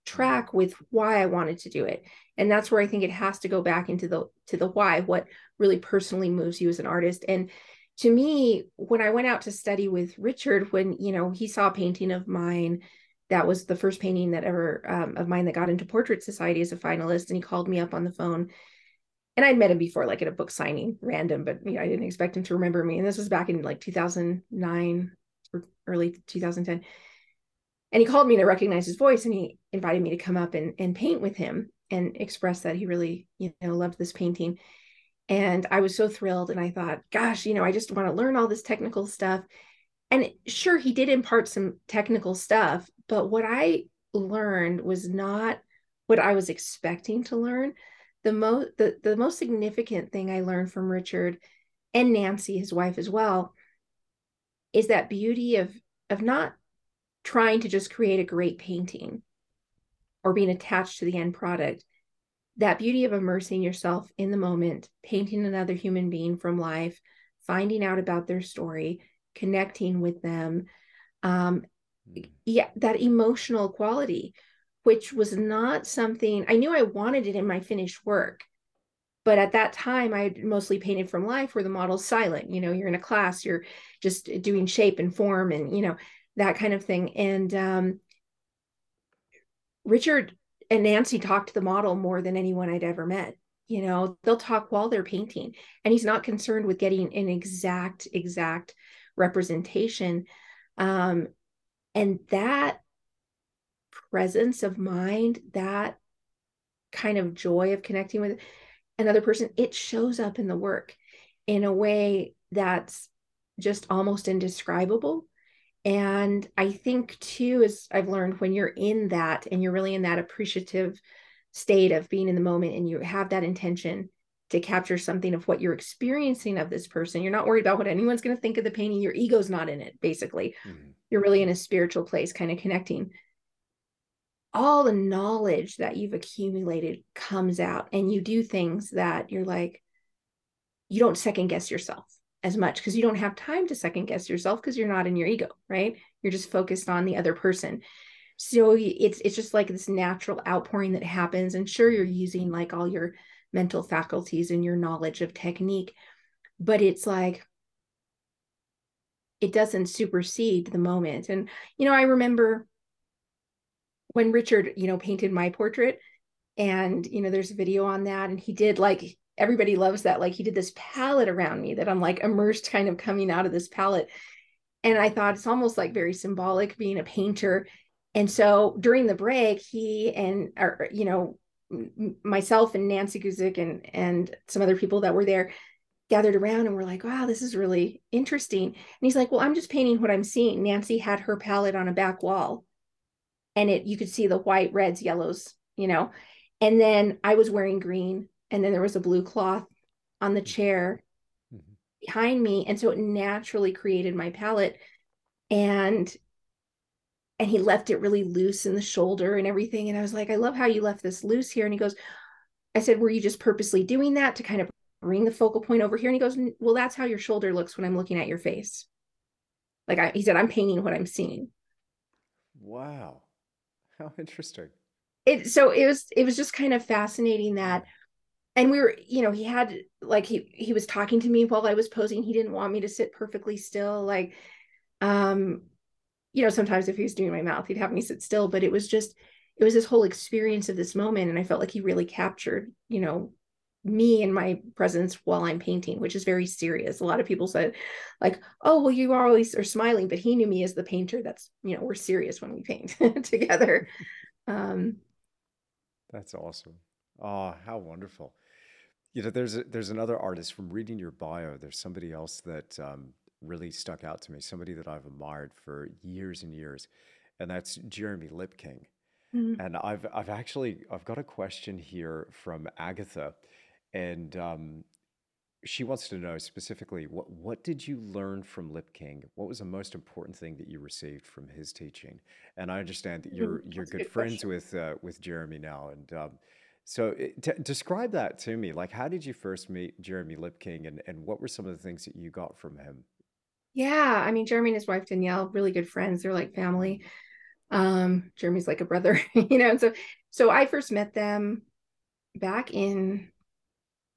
track with why I wanted to do it. And that's where I think it has to go back into the to the why, what really personally moves you as an artist. And to me, when I went out to study with Richard, when you know he saw a painting of mine, that was the first painting that ever um, of mine that got into Portrait Society as a finalist, and he called me up on the phone. And I'd met him before, like at a book signing, random, but you know, I didn't expect him to remember me. And this was back in like 2009 or early 2010 and he called me to recognize his voice and he invited me to come up and, and paint with him and express that he really you know loved this painting and i was so thrilled and i thought gosh you know i just want to learn all this technical stuff and sure he did impart some technical stuff but what i learned was not what i was expecting to learn the most the, the most significant thing i learned from richard and nancy his wife as well is that beauty of of not trying to just create a great painting or being attached to the end product that beauty of immersing yourself in the moment painting another human being from life finding out about their story connecting with them um. Yeah that emotional quality which was not something i knew i wanted it in my finished work but at that time i mostly painted from life where the model's silent you know you're in a class you're just doing shape and form and you know that kind of thing. And um, Richard and Nancy talked to the model more than anyone I'd ever met. You know, they'll talk while they're painting, and he's not concerned with getting an exact, exact representation. Um, and that presence of mind, that kind of joy of connecting with another person, it shows up in the work in a way that's just almost indescribable and I think too, as I've learned, when you're in that and you're really in that appreciative state of being in the moment and you have that intention to capture something of what you're experiencing of this person, you're not worried about what anyone's going to think of the painting. Your ego's not in it, basically. Mm-hmm. You're really in a spiritual place, kind of connecting. All the knowledge that you've accumulated comes out, and you do things that you're like, you don't second guess yourself as much because you don't have time to second guess yourself because you're not in your ego, right? You're just focused on the other person. So it's it's just like this natural outpouring that happens and sure you're using like all your mental faculties and your knowledge of technique but it's like it doesn't supersede the moment. And you know i remember when richard you know painted my portrait and you know there's a video on that and he did like everybody loves that like he did this palette around me that i'm like immersed kind of coming out of this palette. And i thought it's almost like very symbolic being a painter. And so during the break he and or, you know myself and nancy guzik and and some other people that were there gathered around and we're like wow this is really interesting and he's like well i'm just painting what i'm seeing nancy had her palette on a back wall and it you could see the white reds yellows you know and then i was wearing green and then there was a blue cloth on the mm-hmm. chair mm-hmm. behind me and so it naturally created my palette and and he left it really loose in the shoulder and everything and i was like i love how you left this loose here and he goes i said were you just purposely doing that to kind of bring the focal point over here and he goes well that's how your shoulder looks when i'm looking at your face. Like I, he said i'm painting what i'm seeing. Wow. (laughs) How interesting. It so it was it was just kind of fascinating that and we were you know he had like he he was talking to me while i was posing. He didn't want me to sit perfectly still like um you know sometimes if he was doing my mouth he'd have me sit still but it was just it was this whole experience of this moment and i felt like he really captured you know me and my presence while i'm painting which is very serious a lot of people said like oh well you always are smiling but he knew me as the painter that's you know we're serious when we paint (laughs) together um that's awesome oh how wonderful you know, there's a, there's another artist from reading your bio. There's somebody else that um, really stuck out to me. Somebody that I've admired for years and years, and that's Jeremy Lipking. Mm-hmm. And I've I've actually I've got a question here from Agatha, and um, she wants to know specifically what what did you learn from Lipking? What was the most important thing that you received from his teaching? And I understand that you're mm, you're good, good friends with uh, with Jeremy now, and um, so it, t- describe that to me. Like, how did you first meet Jeremy Lipking, and and what were some of the things that you got from him? Yeah, I mean, Jeremy and his wife Danielle, really good friends. They're like family. Um, Jeremy's like a brother, (laughs) you know. And so, so I first met them back in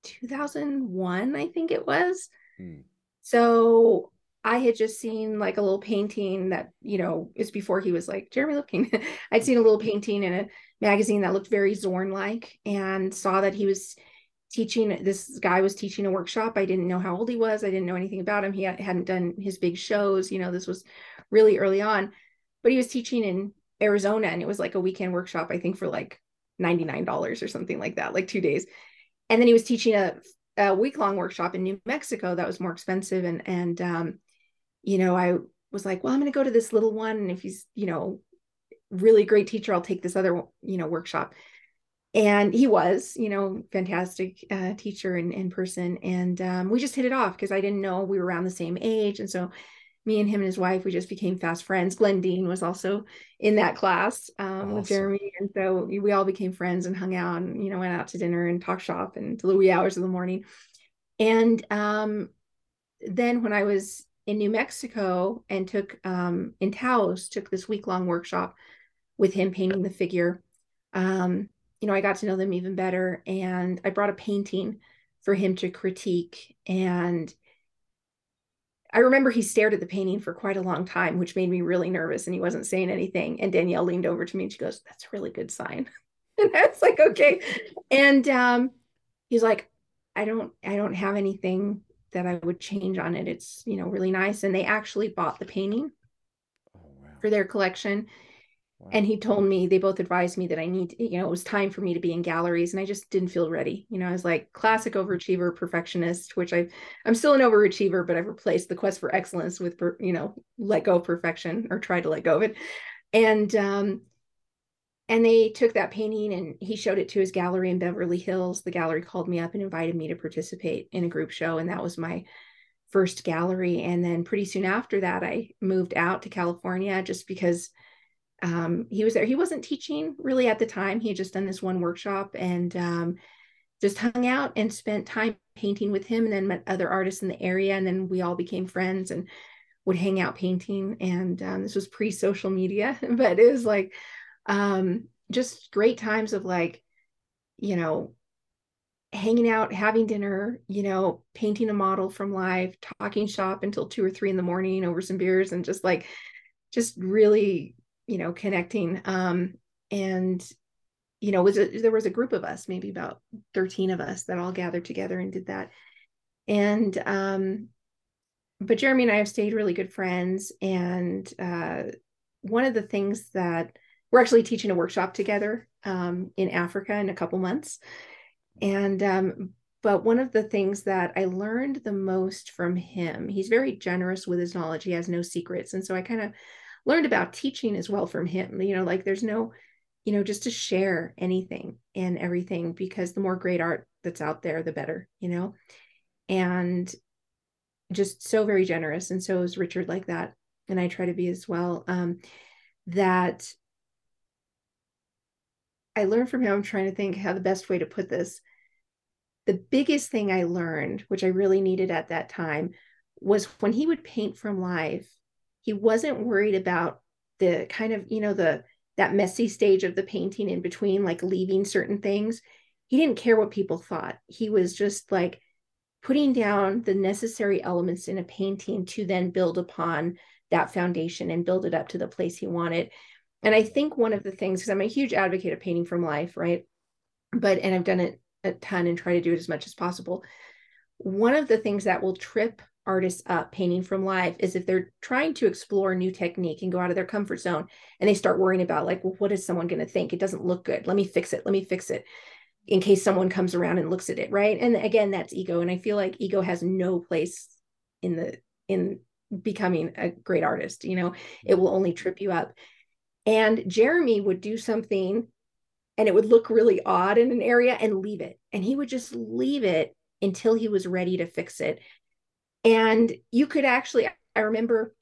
2001, I think it was. Hmm. So I had just seen like a little painting that, you know, is before he was like Jeremy Lipking. (laughs) I'd seen a little painting in a magazine that looked very Zorn like and saw that he was teaching this guy was teaching a workshop. I didn't know how old he was. I didn't know anything about him. He hadn't done his big shows. You know this was really early on. But he was teaching in arizona and it was like a weekend workshop i think for like $99 or something like that like two days and then he was teaching a, a week long workshop in new mexico that was more expensive. And and um you know i was like well i'm going to go to this little one. And if he's you know really great teacher i'll take this other you know workshop. And he was you know fantastic uh, teacher in, in person. And um, we just hit it off because i didn't know we were around the same age. And so me and him and his wife we just became fast friends glenn dean was also in that class um, awesome. with jeremy and so we all became friends and hung out and you know went out to dinner and talk shop and the wee hours of the morning and um, then when i was in new mexico and took um, in taos took this week long workshop with him painting the figure. Um, you know, I got to know them even better. And I brought a painting for him to critique. And I remember he stared at the painting for quite a long time, which made me really nervous. And he wasn't saying anything. And Danielle leaned over to me and she goes, That's a really good sign. (laughs) and I was like, okay. And um, he's like, I don't, I don't have anything that I would change on it. It's, you know, really nice. And they actually bought the painting oh, wow. for their collection and he told me they both advised me that I need, you know, it was time for me to be in galleries, and I just didn't feel ready. You know, I was like classic overachiever, perfectionist, which I I'm still an overachiever, but I've replaced the quest for excellence with, you know, let go of perfection or try to let go of it. And um, and they took that painting and he showed it to his gallery in Beverly Hills. The gallery called me up and invited me to participate in a group show, and that was my first gallery. And then pretty soon after that, I moved out to California just because um, he was there. He wasn't teaching really at the time. He had just done this one workshop and um, just hung out and spent time painting with him and then met other artists in the area. And then we all became friends and would hang out painting. And um, this was pre social media, (laughs) but it was like um, just great times of like, you know, hanging out, having dinner, you know, painting a model from life, talking shop until two or three in the morning over some beers and just like, just really, you know, connecting. Um, and, you know, was a, there was a group of us, maybe about 13 of us that all gathered together and did that. And, um, but Jeremy and I have stayed really good friends. And, uh, one of the things that we're actually teaching a workshop together um, in Africa in a couple months. And um, but one of the things that I learned the most from him, he's very generous with his knowledge. He has no secrets. And so I kind of learned about teaching as well from him. You know, like there's no, you know, just to share anything and everything because the more great art that's out there, the better, you know. And just so very generous. And so is Richard like that. And I try to be as well. Um, that I learned from him, I'm trying to think how the best way to put this. The biggest thing I learned, which I really needed at that time, was when he would paint from life, he wasn't worried about the kind of, you know, the that messy stage of the painting in between, like leaving certain things. He didn't care what people thought. He was just like putting down the necessary elements in a painting to then build upon that foundation and build it up to the place he wanted and I think one of the things, because I'm a huge advocate of painting from life, right? But, and I've done it a ton and try to do it as much as possible. One of the things that will trip artists up painting from life is if they're trying to explore a new technique and go out of their comfort zone and they start worrying about, like, well, what is someone going to think? It doesn't look good. Let me fix it. Let me fix it in case someone comes around and looks at it. Right. And again, that's ego. And I feel like ego has no place in the, in becoming a great artist. You know, it will only trip you up and Jeremy would do something and it would look really odd in an area and leave it. And he would just leave it until he was ready to fix it. And you could actually, I remember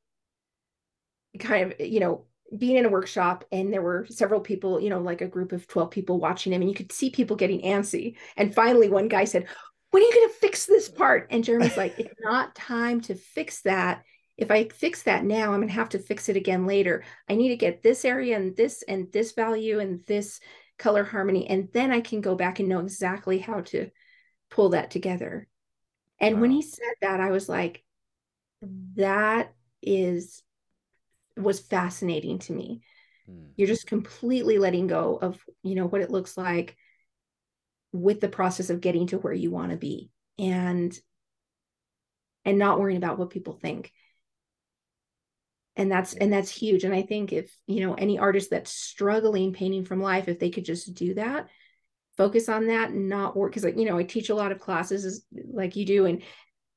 kind of, you know, being in a workshop and there were several people, you know, like a group of 12 people watching him, and you could see people getting antsy. And finally, one guy said, When are you going to fix this part? And Jeremy's like, It's (laughs) not time to fix that if I fix that now, I'm going to have to fix it again later. I need to get this area and this and this value and this color harmony. And then I can go back and know exactly how to pull that together. And wow. when he said that, I was like, that is was fascinating to me. Hmm. You're just completely letting go of, you know, what it looks like with the process of getting to where you want to be and and not worrying about what people think and that's and that's huge and i think if you know any artist that's struggling painting from life if they could just do that focus on that and not work because like you know i teach a lot of classes like you do and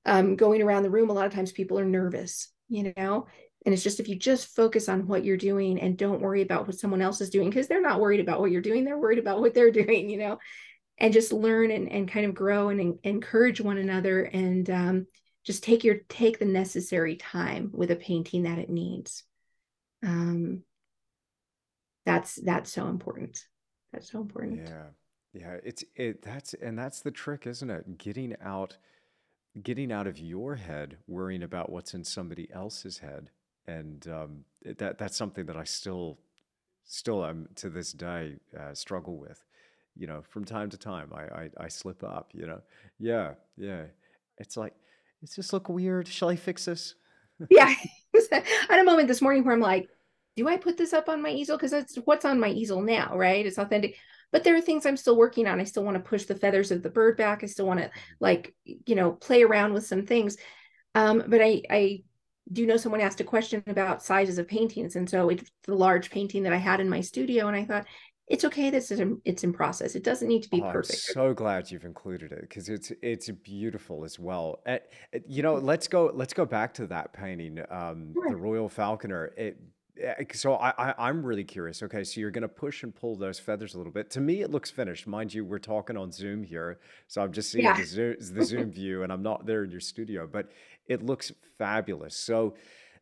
um, going around the room a lot of times people are nervous you know? And it's just if you just focus on what you're doing and don't worry about what someone else is doing because they're not worried about what you're doing they're worried about what they're (laughs) doing you know? And just learn and, and kind of grow and, and encourage one another and um, just take your take the necessary time with a painting that it needs. Um that's that's so important. That's so important. Yeah yeah it's it that's and that's the trick isn't it getting out getting out of your head worrying about what's in somebody else's head and um that that's something that i still still am to this day uh, struggle with you know from time to time I, I i slip up you know yeah yeah it's like does this look weird? Shall I fix this? (laughs) yeah. (laughs) I had a moment this morning where I'm like, do I put this up on my easel? Because that's what's on my easel now, right? It's authentic. But there are things I'm still working on. I still want to push the feathers of the bird back. I still want to like, you know, play around with some things. Um, but I I do know someone asked a question about sizes of paintings. And so it's the large painting that I had in my studio. And I thought, it's okay that it's in process. It doesn't need to be Oh, I'm perfect. so glad you've included it because it's it's beautiful as well. Eh, eh, you know, let's go let's go back to that painting, um, the Royal Falconer. It so I, I I'm really curious. Okay, so you're gonna push and pull those feathers a little bit. To me, it looks finished. Mind you, we're talking on Zoom here, so I'm just seeing Yeah. the Zoom the (laughs) Zoom view, and I'm not there in your studio, but it looks fabulous. So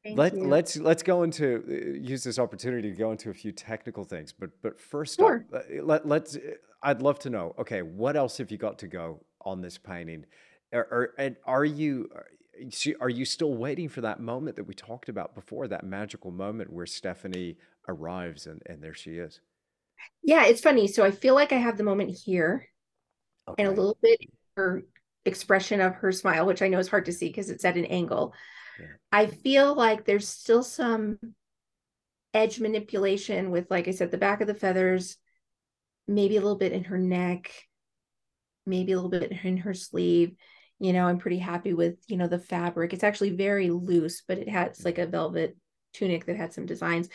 Thank Let you. let's let's go into uh, use this opportunity to go into a few technical things. But but first up, uh, let let's. Uh, I'd love to know. Okay, what else have you got to go on this painting? Are and are you are you still waiting for that moment that we talked about before? That magical moment where Stephanie arrives and and there she is. Yeah, it's funny. So I feel like I have the moment here. okay. and a little bit her expression of her smile, which I know is hard to see because it's at an angle. Yeah. I feel like there's still some edge manipulation with, like I said, the back of the feathers, maybe a little bit in her neck, maybe a little bit in her sleeve. You know, I'm pretty happy with, you know, the fabric. It's actually very loose, but it has like a velvet tunic that had some designs.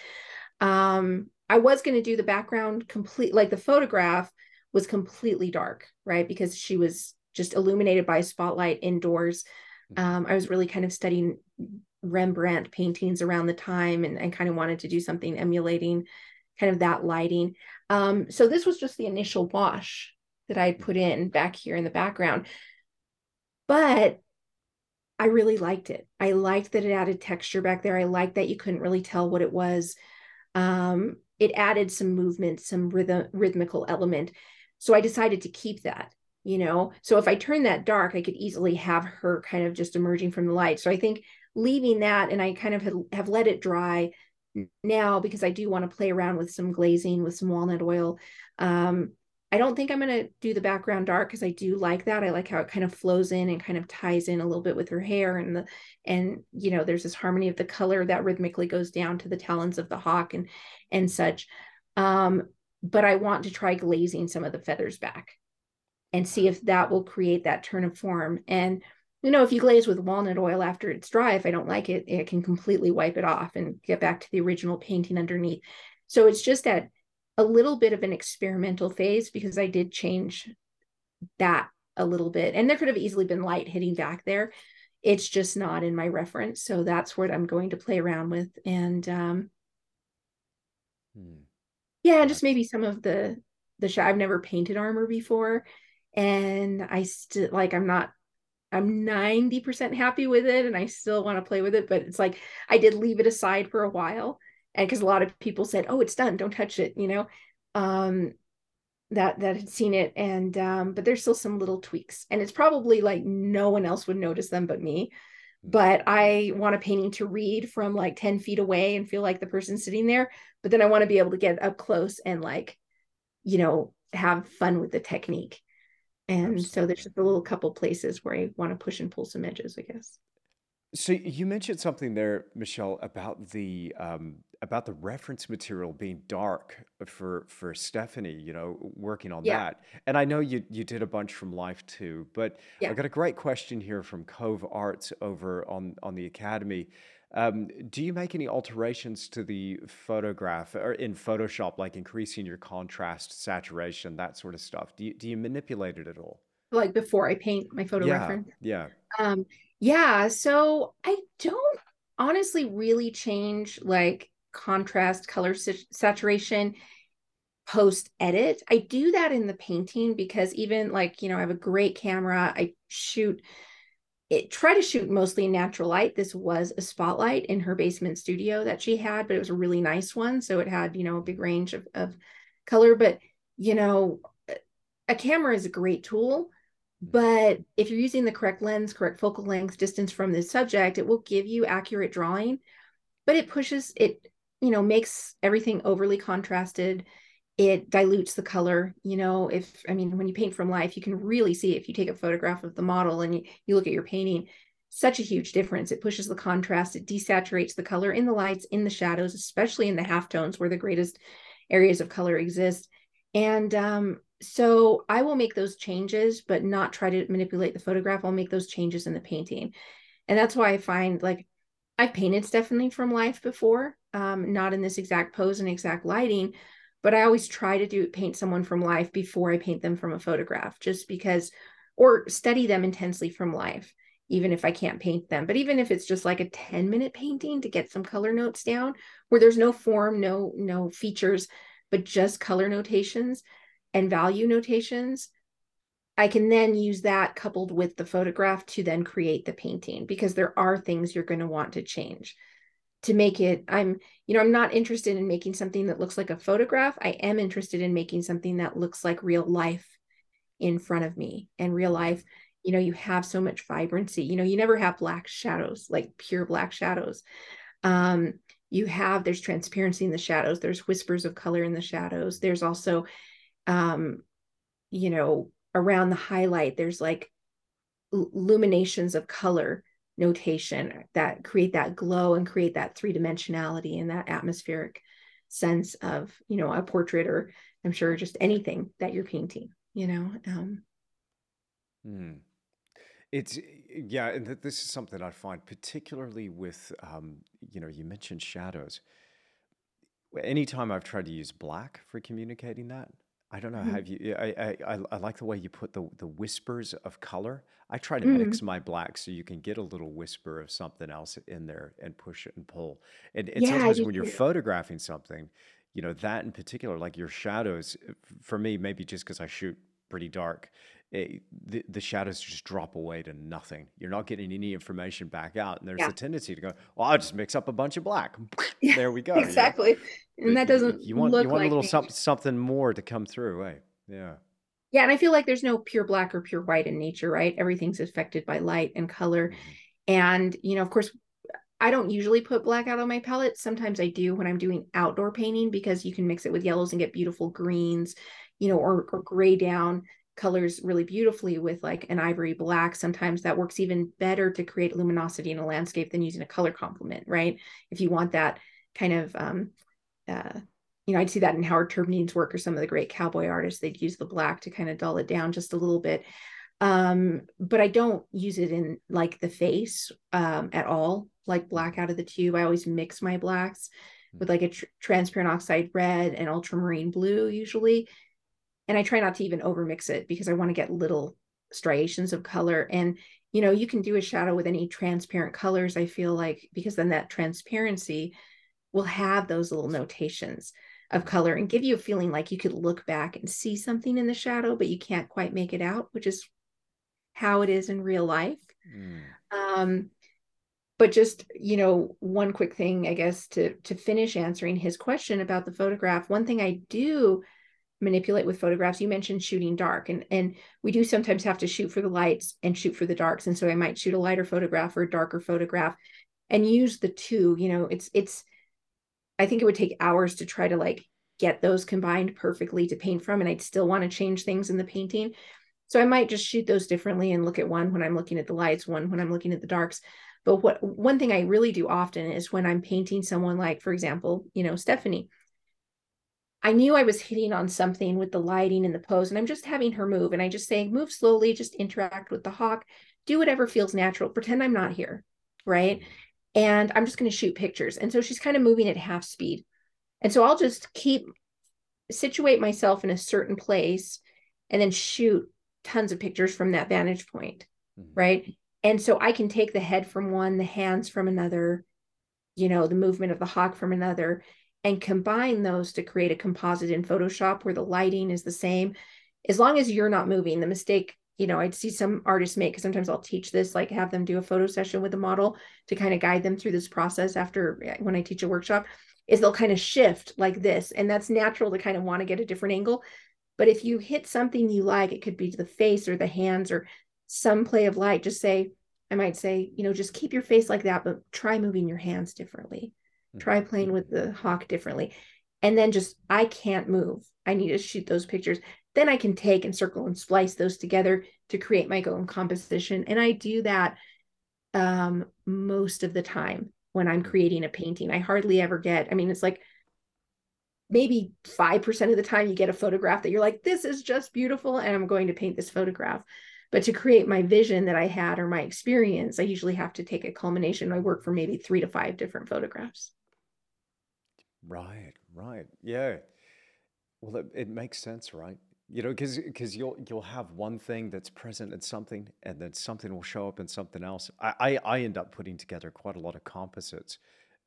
Um, I was going to do the background complete, like the photograph was completely dark, right? Because she was just illuminated by a spotlight indoors. Mm-hmm. Um, I was really kind of studying Rembrandt paintings around the time and, and kind of wanted to do something emulating kind of that lighting. Um, so this was just the initial wash that I put in back here in the background. But I really liked it. I liked that it added texture back there. I liked that you couldn't really tell what it was. Um, it added some movement, some rhythm, rhythmical element. So I decided to keep that you know so if i turn that dark i could easily have her kind of just emerging from the light so i think leaving that and i kind of have, let it dry now because i do want to play around with some glazing with some walnut oil um, i don't think i'm going to do the background dark because i do like that i like how it kind of flows in and kind of ties in a little bit with her hair and the and you know there's this harmony of the color that rhythmically goes down to the talons of the hawk and and such um, but i want to try glazing some of the feathers back and see if that will create that turn of form. And you know, if you glaze with walnut oil after it's dry, if I don't like it, it can completely wipe it off and get back to the original painting underneath. So it's just at a little bit of an experimental phase because I did change that a little bit. And there could have easily been light hitting back there. It's just not in my reference. So that's what I'm going to play around with. And um hmm. yeah, just maybe some of the the sh- I've never painted armor before and I still like I'm not I'm 90% happy with it and I still want to play with it but it's like I did leave it aside for a while and because a lot of people said oh it's done don't touch it you know? Um that that had seen it. And um but there's still some little tweaks. And it's probably like no one else would notice them but me. But I want a painting to read from like 10 feet away and feel like the person sitting there. But then I want to be able to get up close and like you know have fun with the technique. And Absolutely. so there's just a little couple places where I want to push and pull some edges, I guess. So you mentioned something there, Michelle, about the um, about the reference material being dark for for Stephanie. You know, working on yeah. that, and I know you you did a bunch from Life too. But yeah. I got a great question here from Cove Arts over on on the Academy. Um, do you make any alterations to the photograph or in Photoshop, like increasing your contrast, saturation, that sort of stuff? Do you, do you manipulate it at all? Like before I paint my photo yeah, reference? Yeah. Um, yeah. So I don't honestly really change like contrast, color saturation post edit. I do that in the painting because even like, you know, I have a great camera. I shoot it try to shoot mostly in natural light. This was a spotlight in her basement studio that she had, but it was a really nice one. So it had, you know, a big range of, of color. But, you know, a camera is a great tool. But if you're using the correct lens, correct focal length, distance from the subject, it will give you accurate drawing. But it pushes it, you know, makes everything overly contrasted it dilutes the color you know if i mean when you paint from life you can really see if you take a photograph of the model and you, you look at your painting such a huge difference it pushes the contrast it desaturates the color in the lights in the shadows especially in the half tones where the greatest areas of color exist and um, so i will make those changes but not try to manipulate the photograph i'll make those changes in the painting and that's why i find like i've painted stephanie from life before um, not in this exact pose and exact lighting but I always try to do paint someone from life before I paint them from a photograph, just because, or study them intensely from life, even if I can't paint them. But even if it's just like a 10 minute painting to get some color notes down where there's no form, no, no features, but just color notations and value notations, I can then use that coupled with the photograph to then create the painting because there are things you're going to want to change to make it i'm you know i'm not interested in making something that looks like a photograph. I am interested in making something that looks like real life in front of me and real life. You know you have so much vibrancy. You know you never have black shadows like pure black shadows. Um you have there's transparency in the shadows. There's whispers of color in the shadows. There's also um you know around the highlight there's like luminations of color notation that create that glow and create that three dimensionality and that atmospheric sense of you know a portrait or i'm sure just anything that you're painting you know um Hmm. It's yeah, and th- this is something I find particularly with um, you know, you mentioned shadows. Anytime I've tried to use black for communicating that, I don't know, mhm. have you? I, I I I like the way you put the the whispers of color. I try to mix Mm. my black so you can get a little whisper of something else in there and push it and pull. And and yeah sometimes when you're too photographing something, you know, that in particular, like your shadows, uh, for me, maybe just because I shoot pretty dark, eh, the the shadows just drop away to nothing. You're not getting any information back out, and there's yeah a tendency to go, "Well, I'll just mix up a bunch of black." (laughs) yeah There we go, you know? exactly and that doesn't you want you want a little something something more to come through, eh? Yeah. yeah and i feel like there's no pure black or pure white in nature right everything's affected by light and color hmm and you know of course I don't usually put black out on my palette. Sometimes I do when I'm doing outdoor painting because you can mix it with yellows and get beautiful greens, you know, or, or gray down colors really beautifully with like an ivory black. Sometimes that works even better to create luminosity in a landscape than using a color complement, right? If you want that kind of, um, uh, you know, I'd see that in Howard Terpning's work or some of the great cowboy artists. They'd use the black to kind of dull it down just a little bit um but i don't use it in like the face um at all like black out of the tube i always mix my blacks with hmm like a tr- transparent oxide red and ultramarine blue usually and i try not to even overmix it because i want to get little striations of color and you know you can do a shadow with any transparent colors i feel like because then that transparency will have those little notations of color and give you a feeling like you could look back and see something in the shadow but you can't quite make it out which is how it is in real life. Mm. Um, but just you know, one quick thing, I guess, to to finish answering his question about the photograph. One thing I do manipulate with photographs, you mentioned shooting dark, and and we do sometimes have to shoot for the lights and shoot for the darks, and so I might shoot a lighter photograph or a darker photograph, and use the two. You know, it's it's. I think it would take hours to try to like get those combined perfectly to paint from, and I'd still want to change things in the painting so I might just shoot those differently and look at one when I'm looking at the lights, one when I'm looking at the darks. But what one thing I really do often is when I'm painting someone like, for example, you know, Stephanie, I knew I was hitting on something with the lighting and the pose, and I'm just having her move. And I just say, move slowly, just interact with the hawk, do whatever feels natural, pretend I'm not here. Right. hmm And I'm just going to shoot pictures. And so she's kind of moving at half speed. And so I'll just keep situate myself in a certain place and then shoot tons of pictures from that vantage point hmm right and so i can take the head from one the hands from another you know the movement of the hawk from another and combine those to create a composite in photoshop where the lighting is the same. As long as you're not moving the mistake you know i'd see some artists make because sometimes i'll teach this like have them do a photo session with a model to kind of guide them through this process after eh, when i teach a workshop is they'll kind of shift like this and that's natural to kind of want to get a different angle. But if you hit something you like it could be the face or the hands or some play of light just say i might say you know just keep your face like that but try moving your hands differently try hmm playing with the hawk differently. And then just i can't move. I need to shoot those pictures. Then i can take and circle and splice those together to create my own composition. And i do that um, most of the time when i'm hmm creating a painting. I hardly ever get i mean it's like maybe 5% of the time you get a photograph that you're like this is just beautiful and i'm going to paint this photograph. But to create my vision that i had or my experience i usually have to take a culmination. I work for maybe three to five different photographs Right, right. Yeah. Well, it, it makes sense, right? You know, because because you'll you'll have one thing that's present in something, and then something will show up in something else. I I, I end up putting together quite a lot of composites.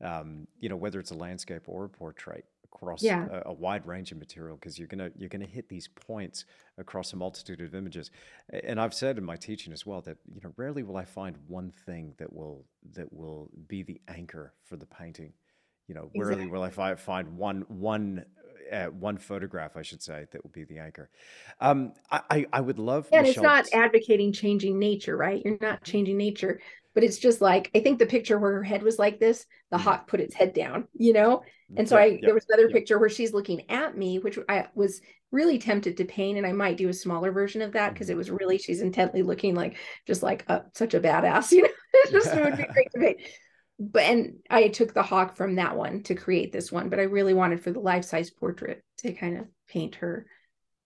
Um, you know, whether it's a landscape or a portrait across yeah a, a wide range of material, because you're gonna you're gonna hit these points across a multitude of images. A- And I've said in my teaching as well that you know rarely will I find one thing that will that will be the anchor for the painting. You know, rarely will I fi- find one one uh, one photograph, I should say, that will be the anchor. Um, I, I, would love and it's Michelle. not advocating changing nature, right? You're not Mhm. changing nature, but it's just like I think the picture where her head was like this, the Mhm. hawk put its head down, you know? And so Yep, I yep, there was another yep. picture where she's looking at me, which I was really tempted to paint, and I might do a smaller version of that because it was really she's intently looking like just like a, such a badass, (laughs) you know. It just it would be (laughs) great to paint. But and I took the hawk from that one to create this one, but I really wanted for the life size portrait to kind of paint her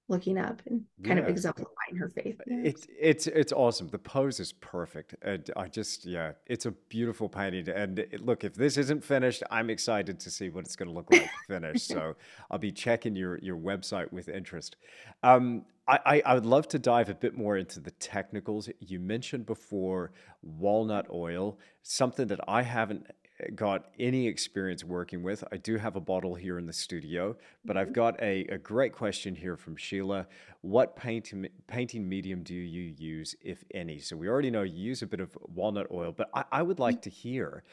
looking up and kind of exemplifying her faith. It's it's it's awesome. The pose is perfect. And I just yeah, it's a beautiful painting. And it- look, if this isn't finished, I'm excited to see what it's going to look like finished. So (laughs) I'll be checking your your website with interest. Um, I, I would love to dive a bit more into the technicals. You mentioned before walnut oil, something that I haven't got any experience working with. I do have a bottle here in the studio, but I've mm-hmm. got a, a great question here from Sheila. What painting painting medium do you use, if any? So we already know you use a bit of walnut oil, but I, I would like mm. to hear,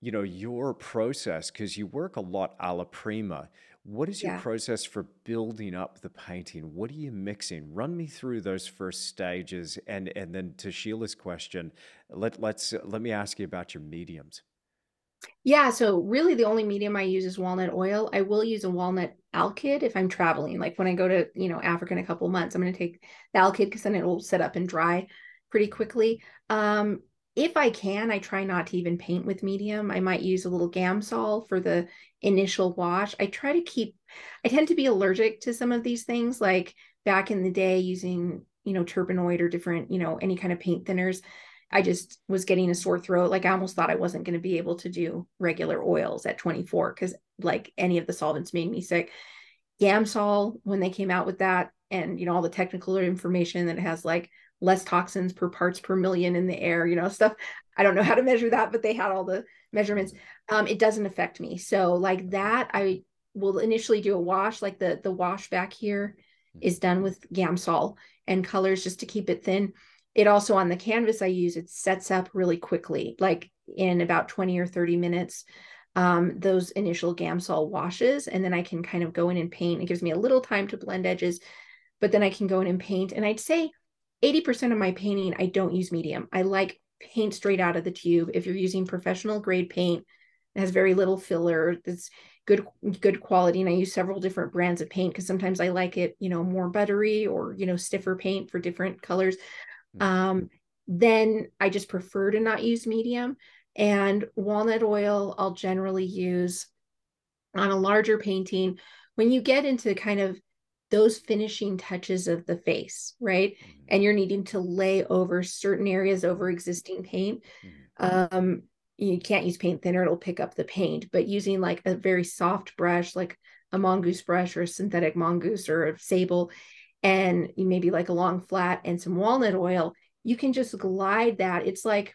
you know, your process because you work a lot a la prima. What is your Yeah. process for building up the painting? What are you mixing? Run me through those first stages, and and then to Sheila's question, let let's let me ask you about your mediums. Yeah, so really the only medium I use is walnut oil. I will use a walnut alkyd if I'm traveling. Like when I go to, you know, Africa in a couple months, I'm going to take the alkyd because then it will set up and dry pretty quickly. Um, if I can, I try not to even paint with medium. I might use a little Gamsol for the initial wash. I try to keep, I tend to be allergic to some of these things, like back in the day using, you know, turpenoid or different, you know, any kind of paint thinners. I just was getting a sore throat. Like I almost thought I wasn't going to be able to do regular oils at 24 because like any of the solvents made me sick. Gamsol, when they came out with that, and you know, all the technical information that it has like less toxins per parts per million in the air, you know, (laughs) stuff. I don't know how to measure that, but they had all the measurements. Um, it doesn't affect me. So like that, I will initially do a wash, like the the wash back here is done with Gamsol and colors just to keep it thin it also on the canvas I use, it sets up really quickly, like in about 20 or 30 minutes, um, those initial Gamsol washes. And then I can kind of go in and paint. It gives me a little time to blend edges, but then I can go in and paint. And I'd say 80% of my painting, I don't use medium. I like paint straight out of the tube. If you're using professional grade paint, it has very little filler. It's good good quality and i use several different brands of paint because sometimes i like it you know more buttery or you know stiffer paint for different colors. Um, then I just prefer to not use medium. And walnut oil, I'll generally use on a larger painting when you get into kind of those finishing touches of the face, right? Mhm. And you're needing to lay over certain areas over existing paint. Mhm. Um, you can't use paint thinner, it'll pick up the paint, but using like a very soft brush, like a mongoose brush or a synthetic mongoose or a sable, and maybe like a long flat and some walnut oil, you can just glide that. It's like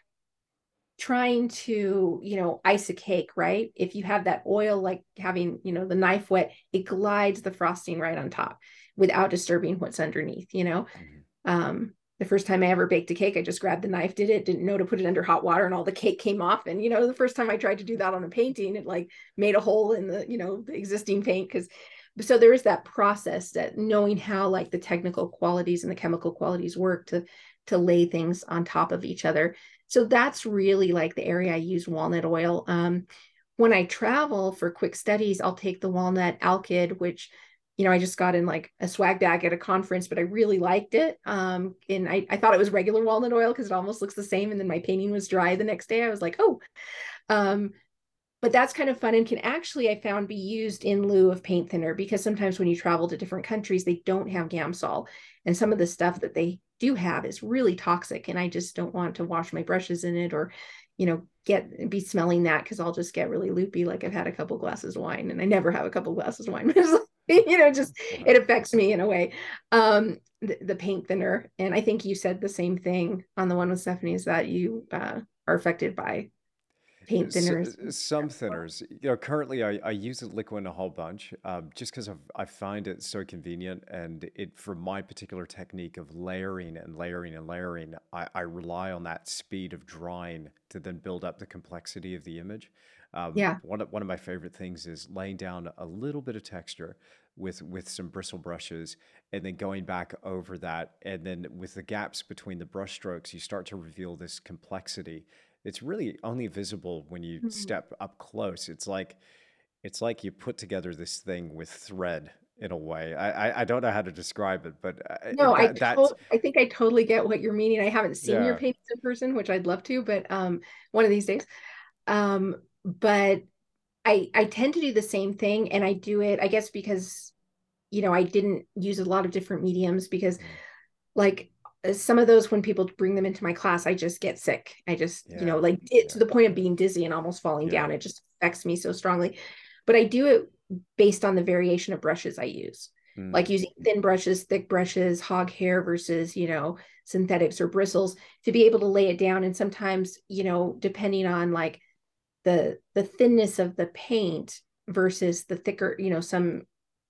trying to, you know, ice a cake, right? If you have that oil, like having, you know, the knife wet, it glides the frosting right on top without disturbing what's underneath, you know? Mhm. Um, the first time I ever baked a cake, I just grabbed the knife, did it, didn't know to put it under hot water, and all the cake came off. And you know, the first time I tried to do that on a painting, it like made a hole in the, you know, the existing paint because so there is that process that knowing how like the technical qualities and the chemical qualities work to to lay things on top of each other. So that's really like the area I use walnut oil. Um, when I travel for quick studies, I'll take the walnut alkyd, which you know, I just got in like a swag bag at a conference, but I really liked it. Um, and I, I thought it was regular walnut oil because it almost looks the same. And then my painting was dry the next day. I was like, oh, um, but that's kind of fun and can actually, I found, be used in lieu of paint thinner because sometimes when you travel to different countries, they don't have Gamsol. And some of the stuff that they do have is really toxic. And I just don't want to wash my brushes in it or, you know, get be smelling that because I'll just get really loopy. Like I've had a couple glasses of wine and I never have a couple glasses of wine. (laughs) (laughs) you know, just it affects me in a way. Um, the, the paint thinner. And I think you said the same thing on the one with Stephanie is that you uh, are affected by paint S- some thinners, you know, currently I, I use a Liquin a whole bunch, um, just because I find it so convenient and it for my particular technique of layering and layering and layering, I, I rely on that speed of drying to then build up the complexity of the image. Um, Yeah. one of, one of my favorite things is laying down a little bit of texture, with with some bristle brushes and then going back over that and then with the gaps between the brush strokes you start to reveal this complexity it's really only visible when you mm-hmm. step up close. It's like it's like you put together this thing with thread in a way. I i, I don't know how to describe it but uh, no that, i to- i think i totally get what you're meaning. I haven't seen yeah. your paintings in person which i'd love to but um one of these days. Um but I I tend to do the same thing and I do it I guess because you know I didn't use a lot of different mediums because like uh, some of those when people bring them into my class I just get sick I just yeah. you know like it, yeah. to the point of being dizzy and almost falling yeah. down it just affects me so strongly but I do it based on the variation of brushes I use mm. like using thin brushes thick brushes hog hair versus you know synthetics or bristles to be able to lay it down and sometimes you know depending on like the the thinness of the paint versus the thicker you know some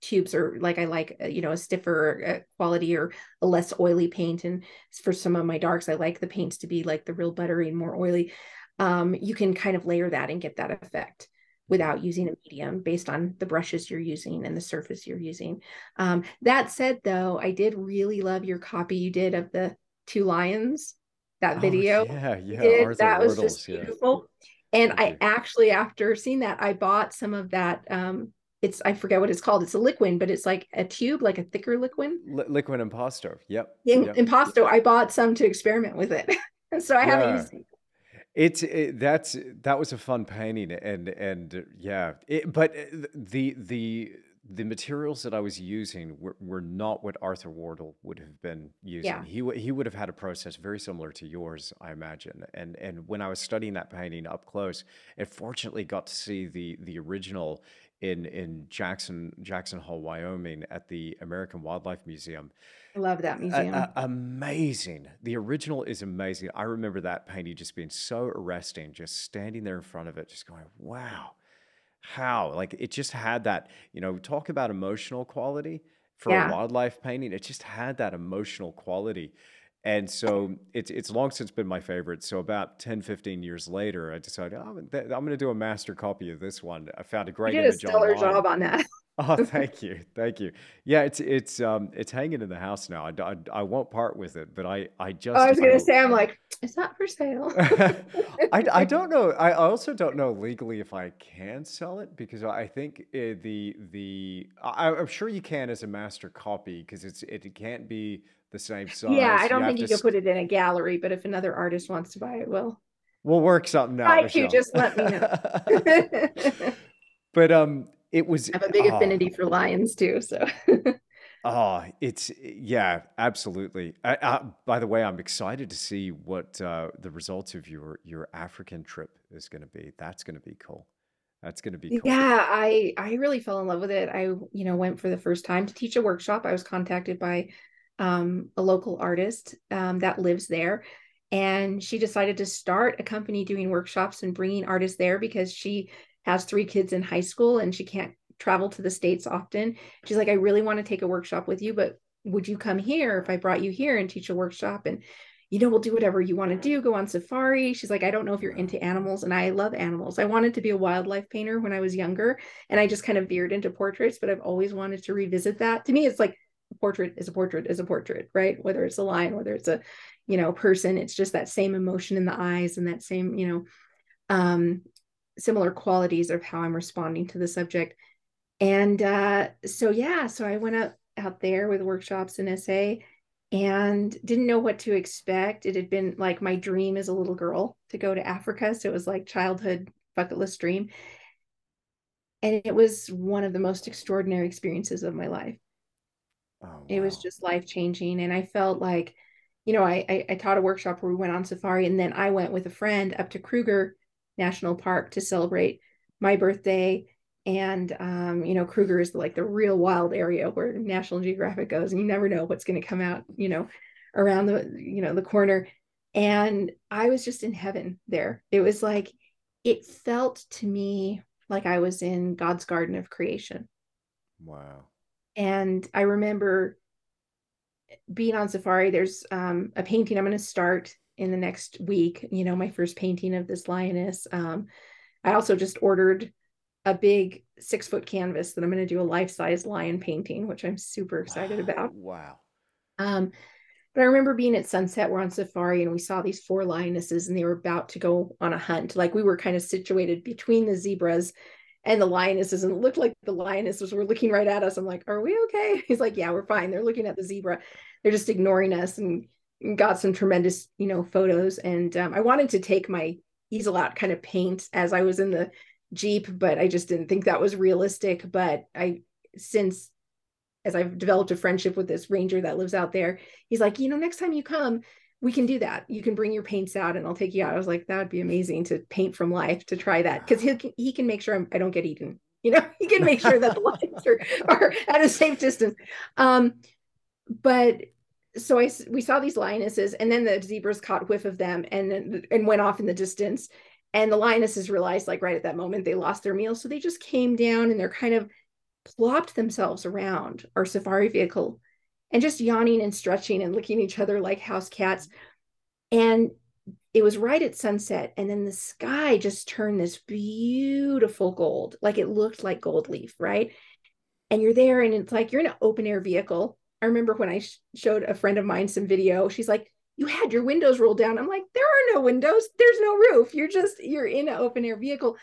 tubes or like i like uh, you know a stiffer uh, quality or a less oily paint. And for some of my darks i like the paints to be like the real buttery and more oily. Um, you can kind of layer that and get that effect without using a medium based on the brushes you're using and the surface you're using. Um, that said though i did really love your copy you did of the two lions that oh, video. yeah yeah that was just beautiful. Yeah and I actually, after seeing that, I bought some of that. Um, it's I forget what it's called. It's a liquid, but it's like a tube, like a thicker liquid. Li- Liquin impasto. Yep. In, yep. Impasto. I bought some to experiment with it, (laughs) so I yeah. haven't used it. It's it, that's that was a fun painting and and yeah, it, but eh, the the the materials that I was using were, were not what Arthur Wardle would have been using. Yeah. He he would have had a process very similar to yours, I imagine. And and when I was studying that painting up close, and fortunately got to see the the original in in Jackson Jackson Hole, Wyoming, at the American Wildlife Museum. I love that museum. amazing. The original is amazing. I remember that painting just being so arresting, just standing there in front of it, just going, "Wow." how like it just had that you know talk about emotional quality for yeah. a wildlife painting it just had that emotional quality and so it's it's long since been my favorite. So about 10 15 years later i decided oh, i'm going to do a master copy of this one. I found a great you did a stellar online. job on that. (laughs) Oh thank you. Thank you. Yeah it's it's um it's hanging in the house now. I, I, I won't part with it but i i just oh, i was gonna say i'm like it's not for sale. (laughs) I, I don't know. I also don't know legally if i can sell it because i think uh, the the I, i'm sure you can as a master copy because it's it can't be the same size yeah i don't you think you can put it in a gallery but if another artist wants to buy it well we'll work something out I you just let me know. (laughs) But um it was I have a big oh, affinity for lions too so. Oh (laughs) it's yeah absolutely. I, I, by the way i'm excited to see what uh, the results of your your african trip is going to be. That's going to be cool. That's going to be cool. yeah i i really fell in love with it. I you know went for the first time to teach a workshop. I was contacted by um, a local artist um, that lives there. And she decided to start a company doing workshops and bringing artists there because she has three kids in high school and she can't travel to the states often. She's like i really want to take a workshop with you but would you come here if i brought you here and teach a workshop? And you know we'll do whatever you want to do. Go on safari. She's like i don't know if you're into animals and i love animals. I wanted to be a wildlife painter when i was younger and i just kind of veered into portraits but i've always wanted to revisit that. To me it's like a portrait is a portrait is a portrait right whether it's a lion whether it's a you know person it's just that same emotion in the eyes and that same you know um similar qualities of how I'm responding to the subject. And uh, so, yeah, so I went out, out there with Workshops in SA and didn't know what to expect. It had been like my dream as a little girl to go to Africa. So it was like childhood bucket list dream. And it was one of the most extraordinary experiences of my life. Oh, wow. It was just life changing. And I felt like, you know, I, I, I taught a workshop where we went on safari and then I went with a friend up to Kruger National Park to celebrate my birthday. And um, you know, Kruger is like the real wild area where National Geographic goes, and you never know what's going to come out, you know, around the you know the corner. And I was just in heaven there. It was like it felt to me like I was in God's garden of creation. Wow. And I remember being on safari. There's um, a painting I'm going to start in the next week you know my first painting of this lioness um, i also just ordered a big six foot canvas that I'm going to do a life size lion painting, which I'm super excited wow. about. Wow. Um, but I remember being at sunset, we're on safari and we saw these four lionesses and they were about to go on a hunt. Like we were kind of situated between the zebras and the lionesses, and it looked like the lionesses were looking right at us. I'm like, Are we okay? (laughs) He's like, Yeah, we're fine. They're looking at the zebra. They're just ignoring us and got some tremendous, you know, photos. And um, I wanted to take my easel out, kind of paint as I was in the Jeep, but I just didn't think that was realistic. But I, since as I've developed a friendship with this ranger that lives out there, he's like, you know, next time you come, we can do that. You can bring your paints out and I'll take you out. I was like, that would be amazing to paint from life to try that because he, he can make sure I'm, I do not get eaten. You know, (laughs) he can make sure that the (laughs) lions are, are at a safe distance. Um, but so I we saw these lionesses and then the zebras caught whiff of them and and went off in the distance. And the lionesses realized like right at that moment they lost their meal. So they just came down and they're kind of plopped themselves around our safari vehicle and just yawning and stretching and licking each other like house cats. And it was right at sunset. And then the sky just turned this beautiful gold, like it looked like gold leaf, right? And you're there and it's like you're in an open air vehicle. I remember when I sh- showed a friend of mine some video, she's like, you had your windows rolled down. I'm like, there are no windows. There's no roof. You're just, you're in an open air vehicle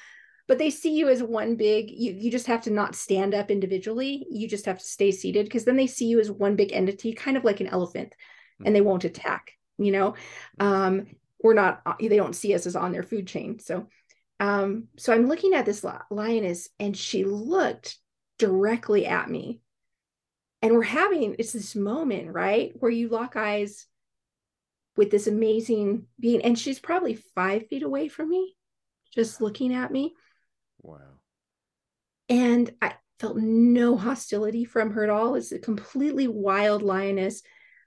but they see you as one big you you just have to not stand up individually. You just have to stay seated because then they see you as one big entity kind of like an elephant mm-hmm. and they won't attack you know? Um we're not they don't see us as on their food chain so um so i'm looking at this lioness and she looked directly at me. And we're having it's this moment right where you lock eyes with this amazing being and she's probably five feet away from me just looking at me Wow. And I felt no hostility from her at all. It's a completely wild lioness.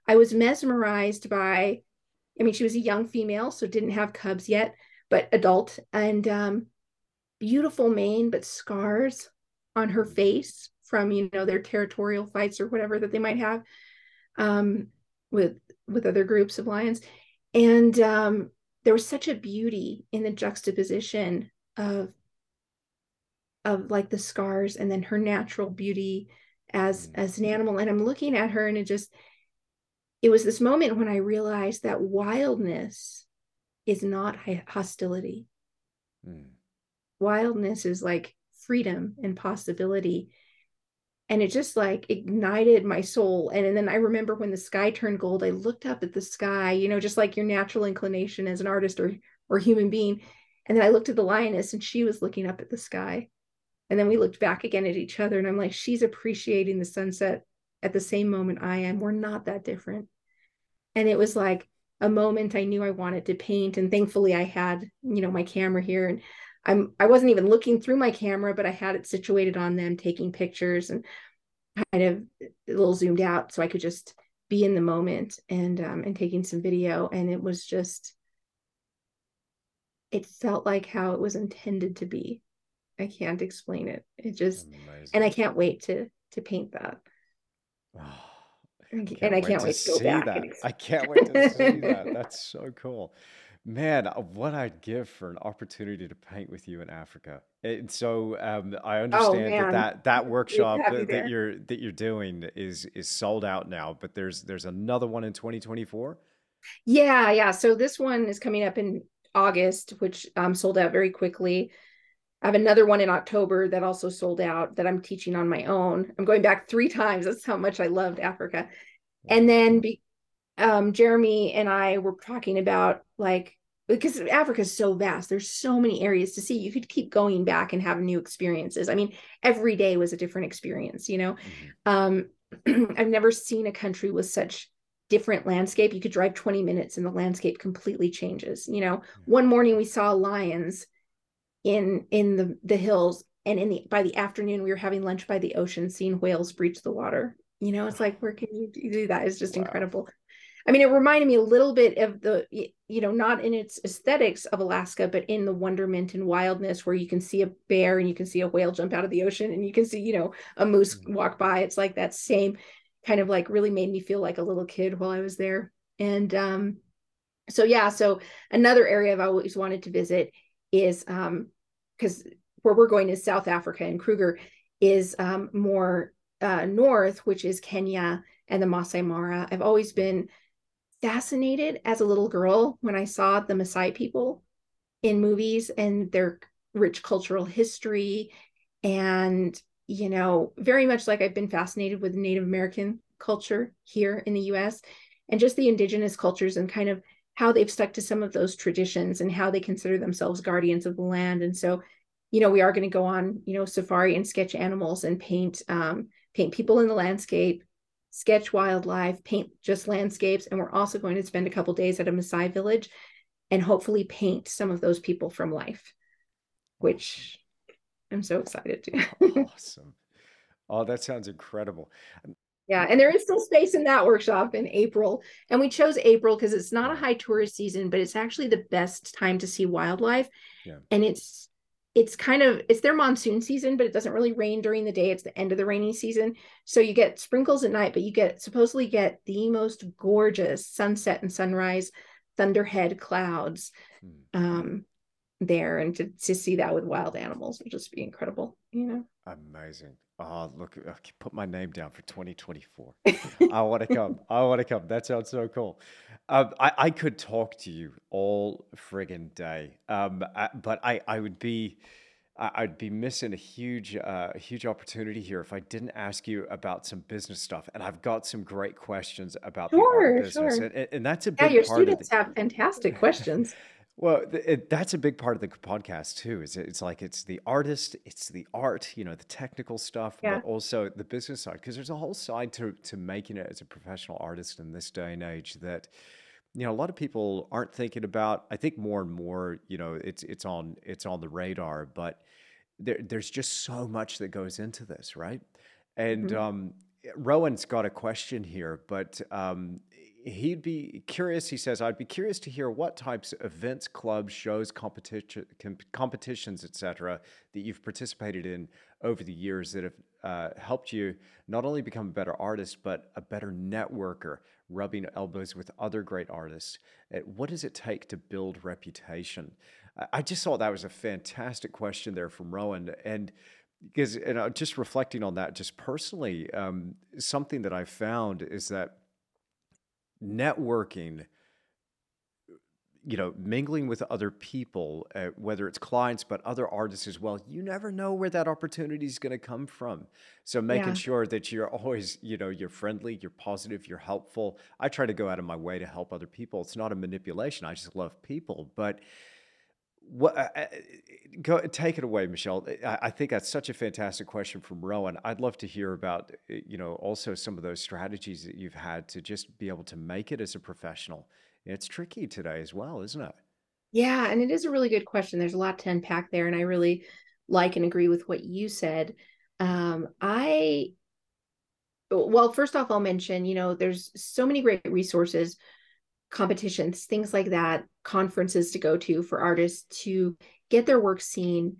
I was mesmerized by, I mean, she was a young female, so didn't have cubs yet, but adult and um, beautiful mane, but scars on her face from, you know, their territorial fights or whatever that they might have um, with with other groups of lions. And um, there was such a beauty in the juxtaposition of of like the scars and then her natural beauty as mm. as an animal. And i'm looking at her and it just it was this moment when i realized that wildness is not hostility. Mm. wildness is like freedom and possibility. And it just like ignited my soul. And, and then i remember when the sky turned gold i looked up at the sky you know just like your natural inclination as an artist or or human being. And then i looked at the lioness and she was looking up at the sky and then we looked back again at each other, and I'm like, she's appreciating the sunset at the same moment I am. We're not that different. And it was like a moment I knew I wanted to paint. And thankfully, I had, you know, my camera here. And I'm I wasn't even looking through my camera, but I had it situated on them, taking pictures and kind of a little zoomed out so I could just be in the moment and um, and taking some video. And it was just it felt like how it was intended to be I can't explain it. It just Amazing. and I can't wait to to paint that. (sighs) Oh, and I can't wait to, go back. That. I can't wait to see that. That's so cool. Man, uh, what I'd give for an opportunity to paint with you in Africa. And so um, I oh, understand oh, that, that that workshop that, that, you're that you're doing is is sold out now, but there's there's another one in 2024. Yeah, yeah. So this one is coming up in August, which um, sold out very quickly. I have another one in October that also sold out that I'm teaching on my own. I'm going back three (laughs) times. That's how much I loved Africa. And then be, um, Jeremy and I were talking about like because Africa is so vast. There's so many areas to see. You could keep going back and have new experiences. I mean, every day was a different experience. You know, mm-hmm. um, (clears throat) I've never seen a country with such different landscape. You could drive 20 minutes and the landscape completely changes. You know, mm-hmm. one morning we saw lions in in the the hills and in the by the afternoon we were having lunch by the ocean seeing whales breach the water. You know it's like where can you do that? It's just wow. incredible. I mean it reminded me a little bit of the you know not in its aesthetics of alaska but in the wonderment and wildness where you can see a bear and you can see a whale jump out of the ocean and you can see you know a moose mm-hmm. walk by. It's like that same kind of like really made me feel like a little kid while i was there. And um so yeah so another area i've always wanted to visit is um because where we're going is South Africa, and Kruger is um, more uh, north, which is Kenya and the Masai Mara. I've always been fascinated as a little girl when I saw the Maasai people in movies and their rich cultural history. And, you know, very much like I've been fascinated with Native American culture here in the US and just the indigenous cultures and kind of how they've stuck to some of those traditions and how they consider themselves guardians of the land. And so, you know, we are going to go on, you know, safari and sketch animals and paint um, paint people in the landscape, sketch wildlife, paint just landscapes, and we're also going to spend a couple days at a Maasai village and hopefully paint some of those people from life, which I'm so excited to. (laughs) awesome. Oh, that sounds incredible. Yeah, and there is still space in that workshop in April. And we chose April because it's not a high tourist season, but it's actually the best time to see wildlife. Yeah. And it's it's kind of it's their monsoon season, but it doesn't really rain during the day. It's the end of the rainy season. So you get sprinkles at night, but you get supposedly get the most gorgeous sunset and sunrise thunderhead clouds hmm. um there and to, to see that with wild animals would just be incredible, you know. Amazing. Oh, look, I can put my name down for 2024. (laughs) I want to come. I want to come. That sounds so cool. Um, I, I could talk to you all friggin' day, um, I, but I, I would be. I'd be missing a huge, uh, huge opportunity here if I didn't ask you about some business stuff. And I've got some great questions about the art business, sure. and, and that's a Yeah, your students the. have fantastic questions. (laughs) Well, it, that's a big part of the podcast too. Is it's like it's the artist, it's the art, you know, the technical stuff, Yeah. but also the business side. Because there's a whole side to to making it as a professional artist in this day and age that you know a lot of people aren't thinking about. I think more and more, you know, it's it's on it's on the radar, but there there's just so much that goes into this, right? And hmm um, Rowan's got a question here, but um, he'd be curious. He says, "I'd be curious to hear what types of events, clubs, shows, competition, com- competitions, etc., that you've participated in over the years that have uh, helped you not only become a better artist but a better networker, rubbing elbows with other great artists. Uh, what does it take to build reputation?" I just thought that was a fantastic question there from Rowan, and because you know, just reflecting on that, just personally, um, something that I found is that networking you know mingling with other people uh, whether it's clients but other artists as well you never know where that opportunity is going to come from. So making Yeah. sure that you're always you know you're friendly you're positive you're helpful. I try to go out of my way to help other people. It's not a manipulation i just love people. But what uh, uh, go take it away michelle I, I think that's such a fantastic question from rowan i'd love to hear about uh, you know also some of those strategies that you've had to just be able to make it as a professional it's tricky today as well isn't it Yeah, and it is a really good question. There's a lot to unpack there, and I really like and agree with what you said. Um, I, well, first off, I'll mention, you know, there's so many great resources, competitions, things like that, conferences to go to for artists to get their work seen,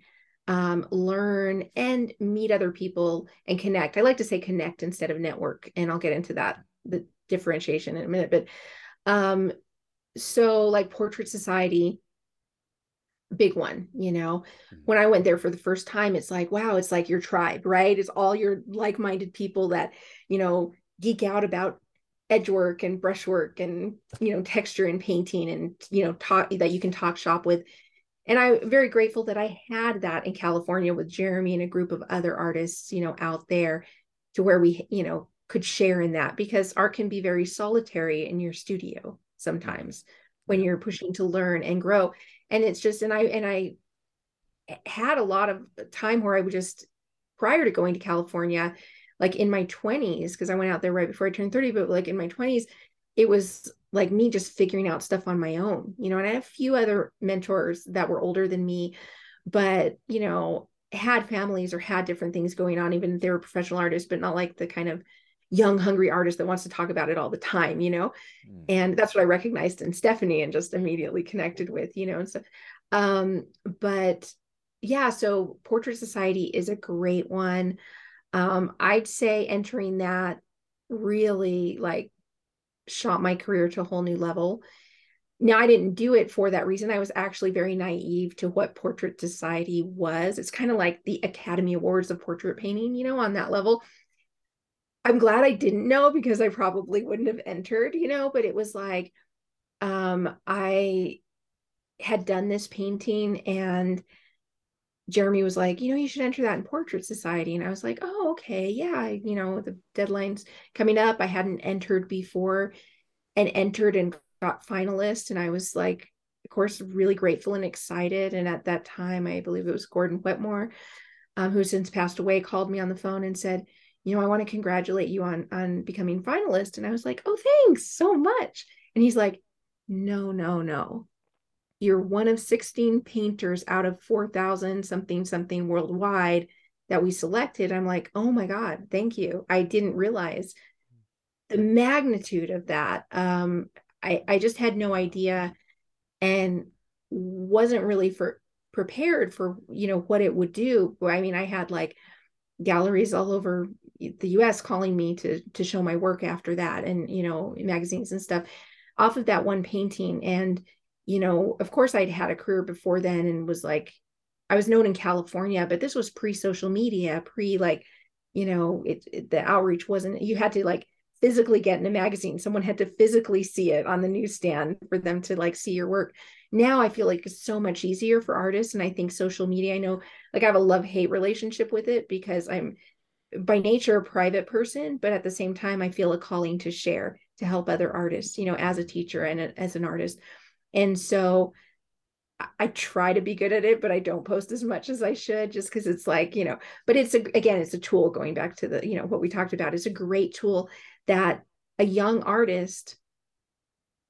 um, learn and meet other people and connect. I like to say connect instead of network, and I'll get into that, the differentiation in a minute. But um, so like Portrait Society, big one, you know. Mhm. When I went there for the first time, it's like, wow, it's like your tribe, right? It's all your like-minded people that, you know, geek out about edge work and brushwork and, you know, texture and painting and, you know, talk that you can talk shop with. And I'm very grateful that I had that in California with Jeremy and a group of other artists, you know, out there to where we, you know, could share in that because art can be very solitary in your studio sometimes when you're pushing to learn and grow and it's just and i and i had a lot of time where i would just prior to going to california like in my 20s because i went out there right before i turned 30 but like in my 20s it was like me just figuring out stuff on my own you know and i had a few other mentors that were older than me but you know had families or had different things going on even if they were professional artists but not like the kind of young hungry artist that wants to talk about it all the time you know Mm. and that's what i recognized in stephanie and just immediately connected with you know and so um but yeah so portrait society is a great one um i'd say entering that really like shot my career to a whole new level now I didn't do it for that reason. I was actually very naive to what portrait society was. It's kind of like the Academy Awards of portrait painting, you know, on that level. I'm glad I didn't know because I probably wouldn't have entered, you know, but it was like um I had done this painting and Jeremy was like, you know, you should enter that in portrait society. And I was like, oh, okay. Yeah. You know, the deadline's coming up. I hadn't entered before and entered and got finalist. And I was like, of course, really grateful and excited. And at that time, I believe it was Gordon Wetmore, um, who since passed away, called me on the phone and said, you know, I want to congratulate you on on becoming finalist. And I was like, oh, thanks so much. And he's like, no, no, no you're one of 16 painters out of 4,000 something something worldwide that we selected. I'm like, oh my God, thank you. I didn't realize the magnitude of that. Um, I, I just had no idea and wasn't really for prepared for, you know, what it would do. I mean, I had like galleries all over the US calling me to to show my work after that and, you know, magazines and stuff off of that one painting. And you know, of course I'd had a career before then and was like, I was known in California, but this was pre social media, pre like, you know, it, it, the outreach wasn't, you had to like physically get in a magazine. Someone had to physically see it on the newsstand for them to like see your work. Now I feel like it's so much easier for artists. And I think social media, I know like I have a love hate relationship with it because I'm by nature a private person, but at the same time, I feel a calling to share to help other artists, you know, as a teacher and a, as an artist. And so I try to be good at it, but I don't post as much as I should just because it's like, you know, but it's a, again, it's a tool going back to the, you know, what we talked about is a great tool that a young artist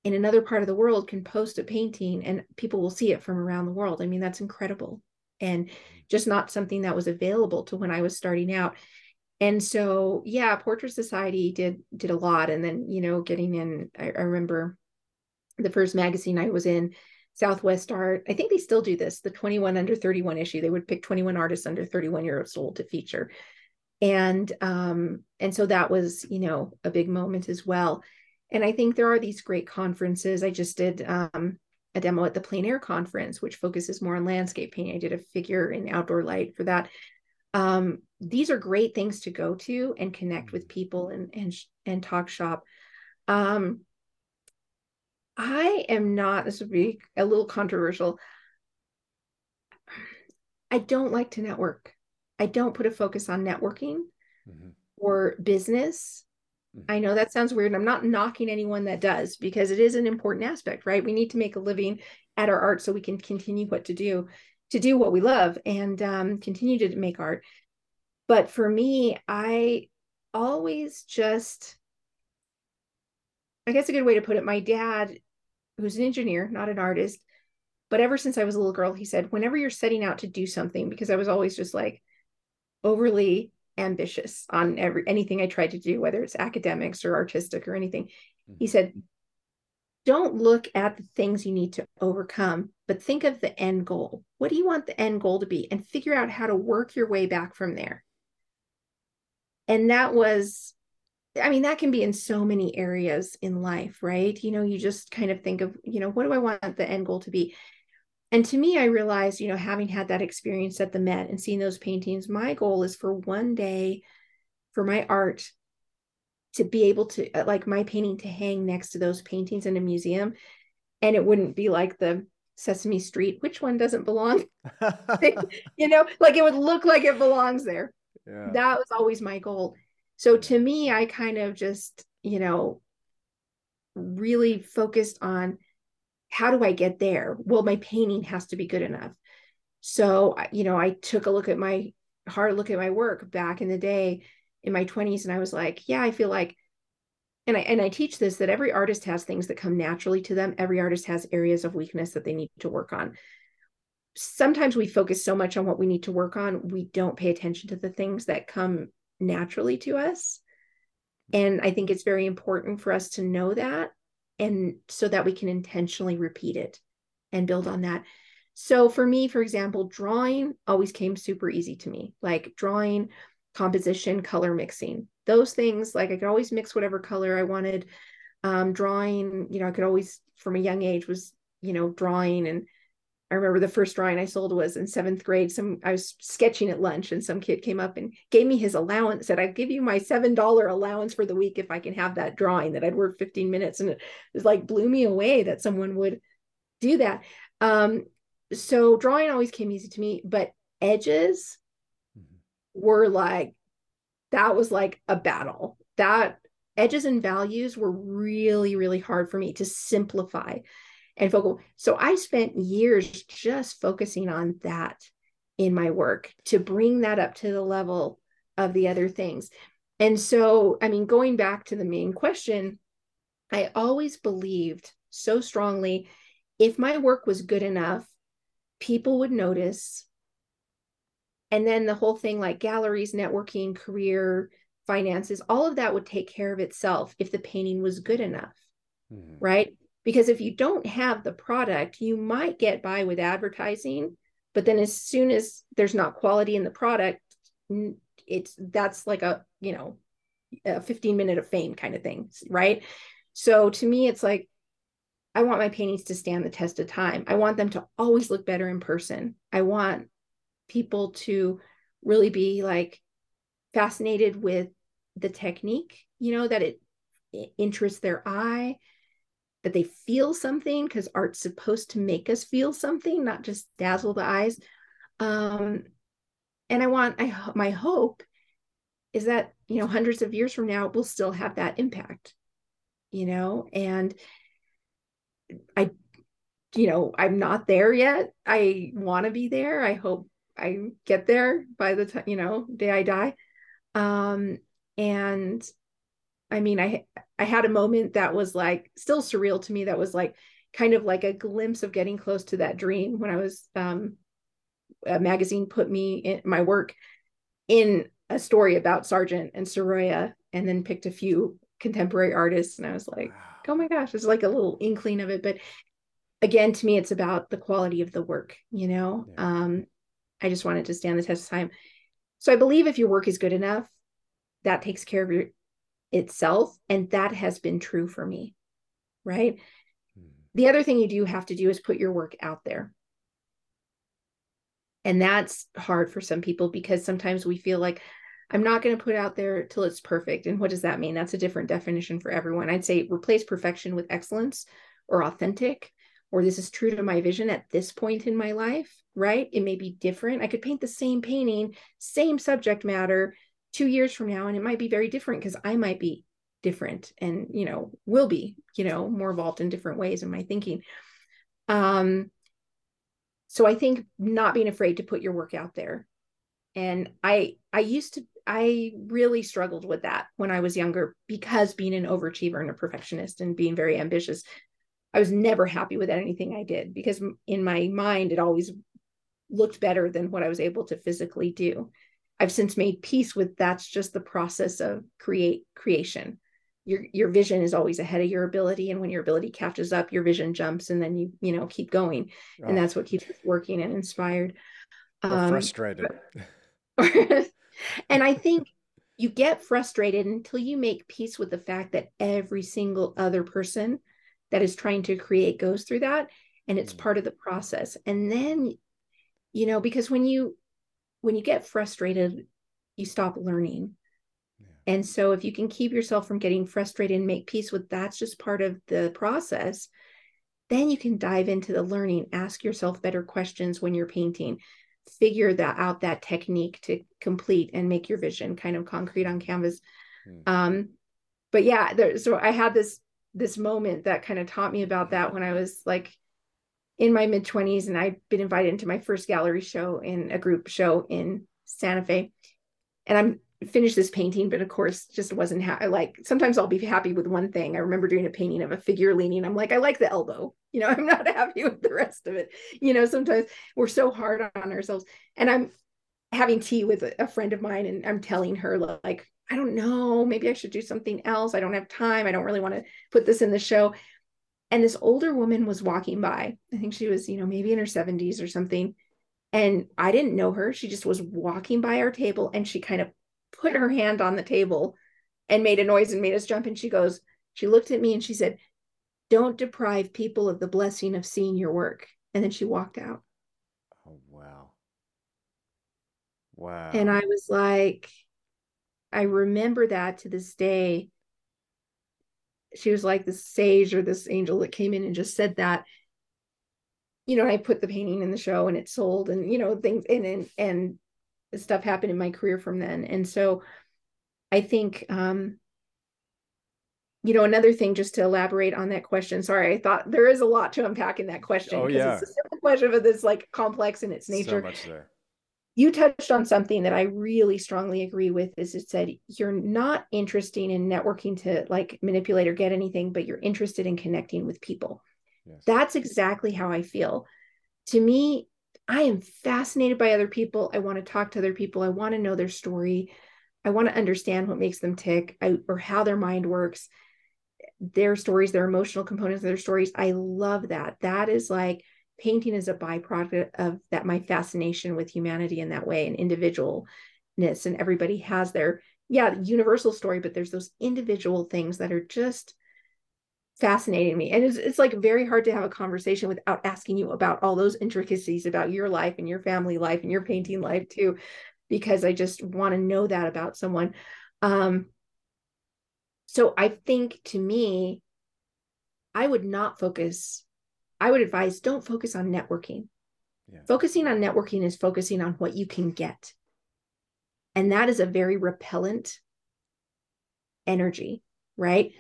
in another part of the world can post a painting and people will see it from around the world. I mean, that's incredible and just not something that was available to when I was starting out. And so, yeah, Portrait Society did did a lot. And then, you know, getting in, I, I remember the first magazine I was in, Southwest Art. I think they still do this, the 21 under 31 issue. They would pick 21 artists under 31 years old to feature. And um, and so that was, you know, a big moment as well. And I think there are these great conferences. I just did um, a demo at the Plein Air Conference, which focuses more on landscape painting. I did a figure in outdoor light for that. Um, these are great things to go to and connect with people and and and talk shop. Um, I am not, this would be a little controversial. I don't like to network. I don't put a focus on networking mm-hmm. or business. Mm-hmm. I know that sounds weird. I'm not knocking anyone that does because it is an important aspect, right? We need to make a living at our art so we can continue what to do, to do what we love and um, continue to make art. But for me, I always just, I guess a good way to put it, my dad who's an engineer, not an artist. But ever since I was a little girl, he said, whenever you're setting out to do something, because I was always just like overly ambitious on every anything I tried to do, whether it's academics or artistic or anything. Mm-hmm. He said, don't look at the things you need to overcome, but think of the end goal. What do you want the end goal to be? And figure out how to work your way back from there. And that was I mean, that can be in so many areas in life, right? You know, you just kind of think of, you know, what do I want the end goal to be? And to me, I realized, you know, having had that experience at the Met and seeing those paintings, my goal is for one day for my art to be able to, uh, like my painting to hang next to those paintings in a museum. And it wouldn't be like the Sesame Street, which one doesn't belong? (laughs) (laughs) you know, like it would look like it belongs there. Yeah. That was always my goal so to me, I kind of just, you know, really focused on how do I get there? Well, my painting has to be good enough. So, you know, I took a look at my hard look at my work back in the day in my 20s and I was like, yeah, I feel like and I and I teach this that every artist has things that come naturally to them. Every artist has areas of weakness that they need to work on. Sometimes we focus so much on what we need to work on, we don't pay attention to the things that come naturally to us. And I think it's very important for us to know that and so that we can intentionally repeat it and build on that. So for me, for example, drawing always came super easy to me, like drawing, composition, color mixing, those things. Like I could always mix whatever color I wanted. Um, drawing, you know, I could always from a young age was you know drawing and I remember the first drawing I sold was in seventh grade. Some I was sketching at lunch, and some kid came up and gave me his allowance. Said, "I give you my seven dollar allowance for the week if I can have that drawing." That I'd work fifteen minutes, and it was like blew me away that someone would do that. Um, so drawing always came easy to me, but edges mm-hmm. were like that was like a battle. That edges and values were really really hard for me to simplify and focal. So I spent years just focusing on that in my work to bring that up to the level of the other things. And so, I mean, going back to the main question, I always believed so strongly if my work was good enough, people would notice. And then the whole thing like galleries, networking, career, finances, all of that would take care of itself if the painting was good enough. Mm-hmm. Right because if you don't have the product you might get by with advertising but then as soon as there's not quality in the product it's that's like a you know a 15 minute of fame kind of thing right? So to me it's like i want my paintings to stand the test of time. I want them to always look better in person. I want people to really be like fascinated with the technique you know that it, it interests their eye that they feel something because art's supposed to make us feel something, not just dazzle the eyes. Um, and I want, I my hope is that you know hundreds of years from now we'll still have that impact, you know. And I, you know, I'm not there yet. I want to be there. I hope I get there by the time you know day I die. Um, and I mean, I I had a moment that was like still surreal to me. That was like kind of like a glimpse of getting close to that dream when I was um, a magazine put me in my work in a story about Sargent and Sorolla, and then picked a few contemporary artists, and I was like, oh my gosh, it's like a little inkling of it. But again, to me, it's about the quality of the work. You know, yeah. um, I just wanted to stand the test of time. So I believe if your work is good enough, that takes care of your itself. And that has been true for me. Right. Mm-hmm. The other thing you do have to do is put your work out there. And that's hard for some people because sometimes we feel like I'm not going to put out there till it's perfect. And what does that mean? That's a different definition for everyone. I'd say replace perfection with excellence or authentic, or this is true to my vision at this point in my life, right? It may be different. I could paint the same painting, same subject matter, two years from now and it might be very different because i might be different and you know will be you know more involved in different ways in my thinking. Um so i think not being afraid to put your work out there. And i i used to i really struggled with that when i was younger because being an overachiever and a perfectionist and being very ambitious i was never happy with anything i did because in my mind it always looked better than what i was able to physically do I've since made peace with that's just the process of create creation. Your your vision is always ahead of your ability, and when your ability catches up, your vision jumps, and then you you know keep going, oh. and that's what keeps working and inspired. Um, frustrated. (laughs) and I (laughs) think you get frustrated until you make peace with the fact that every single other person that is trying to create goes through that, and it's mm. part of the process. And then, you know, because when you when you get frustrated, you stop learning. Yeah. And so if you can keep yourself from getting frustrated and make peace with that's just part of the process, then you can dive into the learning, ask yourself better questions when you're painting, figure that out that technique to complete and make your vision kind of concrete on canvas. Mm. Um, but yeah, there, so I had this this moment that kind of taught me about that when I was like in my mid 20s and I'd been invited into my first gallery show in a group show in Santa Fe. And I'm finished this painting, but of course, just wasn't ha- like sometimes I'll be happy with one thing. I remember doing a painting of a figure leaning. I'm like, I like the elbow. You know, (laughs) I'm not happy with the rest of it. You know, sometimes we're so hard on ourselves. And I'm having tea with a friend of mine and I'm telling her, like, I don't know, maybe I should do something else. I don't have time. I don't really want to put this in the show and this older woman was walking by i think she was you know maybe in her 70s or something and i didn't know her she just was walking by our table and she kind of put her hand on the table and made a noise and made us jump and she goes she looked at me and she said don't deprive people of the blessing of seeing your work. And then she walked out. Oh, wow. Wow. And I was like, I remember that to this day. She was like this sage or this angel that came in and just said that. You know, I put the painting in the show and it sold and you know, things and and, and stuff happened in my career from then. And so I think um you know, another thing just to elaborate on that question. Sorry, I thought there is a lot to unpack in that question because oh, yeah. it's a simple question, but it's like complex in its nature. So much there. You touched on something that I really strongly agree with is it said you're not interested in networking to like manipulate or get anything, but you're interested in connecting with people. Yes. That's exactly how I feel. To me, I am fascinated by other people. I want to talk to other people. I want to know their story. I want to understand what makes them tick I, or how their mind works their stories, their emotional components of their stories. I love that. That is like painting is a byproduct of that my fascination with humanity in that way and individualness. And everybody has their, yeah, universal story, but there's those individual things that are just fascinating me. And it's, it's like very hard to have a conversation without asking you about all those intricacies about your life and your family life and your painting life too, because I just want to know that about someone. Um, so I think to me, I would not focus, I would advise don't focus on networking. Yeah. Focusing on networking is focusing on what you can get. And that is a very repellent energy, right?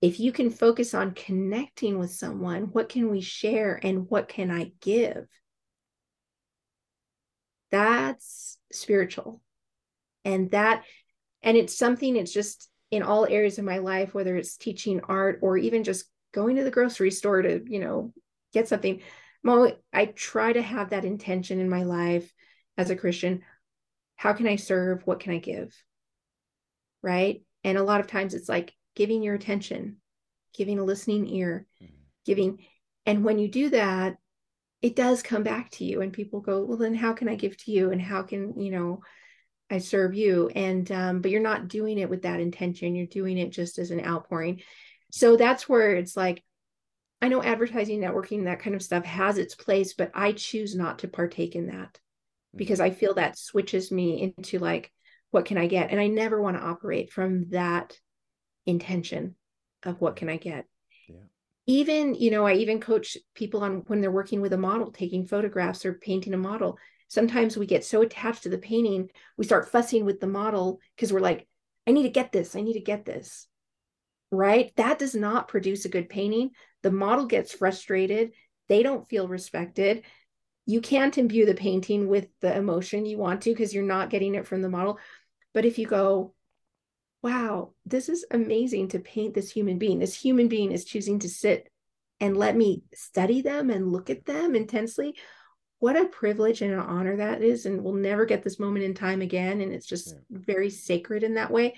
If you can focus on connecting with someone, what can we share and what can I give? That's spiritual. And that, and it's something, it's just in all areas of my life, whether it's teaching art or even just going to the grocery store to, you know, get something. I try to have that intention in my life as a Christian. How can I serve? What can I give? Right. And a lot of times it's like giving your attention, giving a listening ear, mm-hmm. giving. And when you do that, it does come back to you. And people go, well, then how can I give to you? And how can, you know, I serve you. And, um, but you're not doing it with that intention. You're doing it just as an outpouring. So that's where it's like, I know advertising, networking, that kind of stuff has its place, but I choose not to partake in that because mm-hmm. I feel that switches me into like, what can I get? And I never want to operate from that intention of what can I get. Yeah. Even, you know, I even coach people on when they're working with a model, taking photographs or painting a model sometimes we get so attached to the painting, we start fussing with the model because we're like, I need to get this, I need to get this. Right? That does not produce a good painting. The model gets frustrated, they don't feel respected. You can't imbue the painting with the emotion you want to because you're not getting it from the model. But if you go, wow, this is amazing to paint this human being. This human being is choosing to sit and let me study them and look at them intensely what a privilege and an honor that is and we'll never get this moment in time again and it's just yeah. very sacred in that way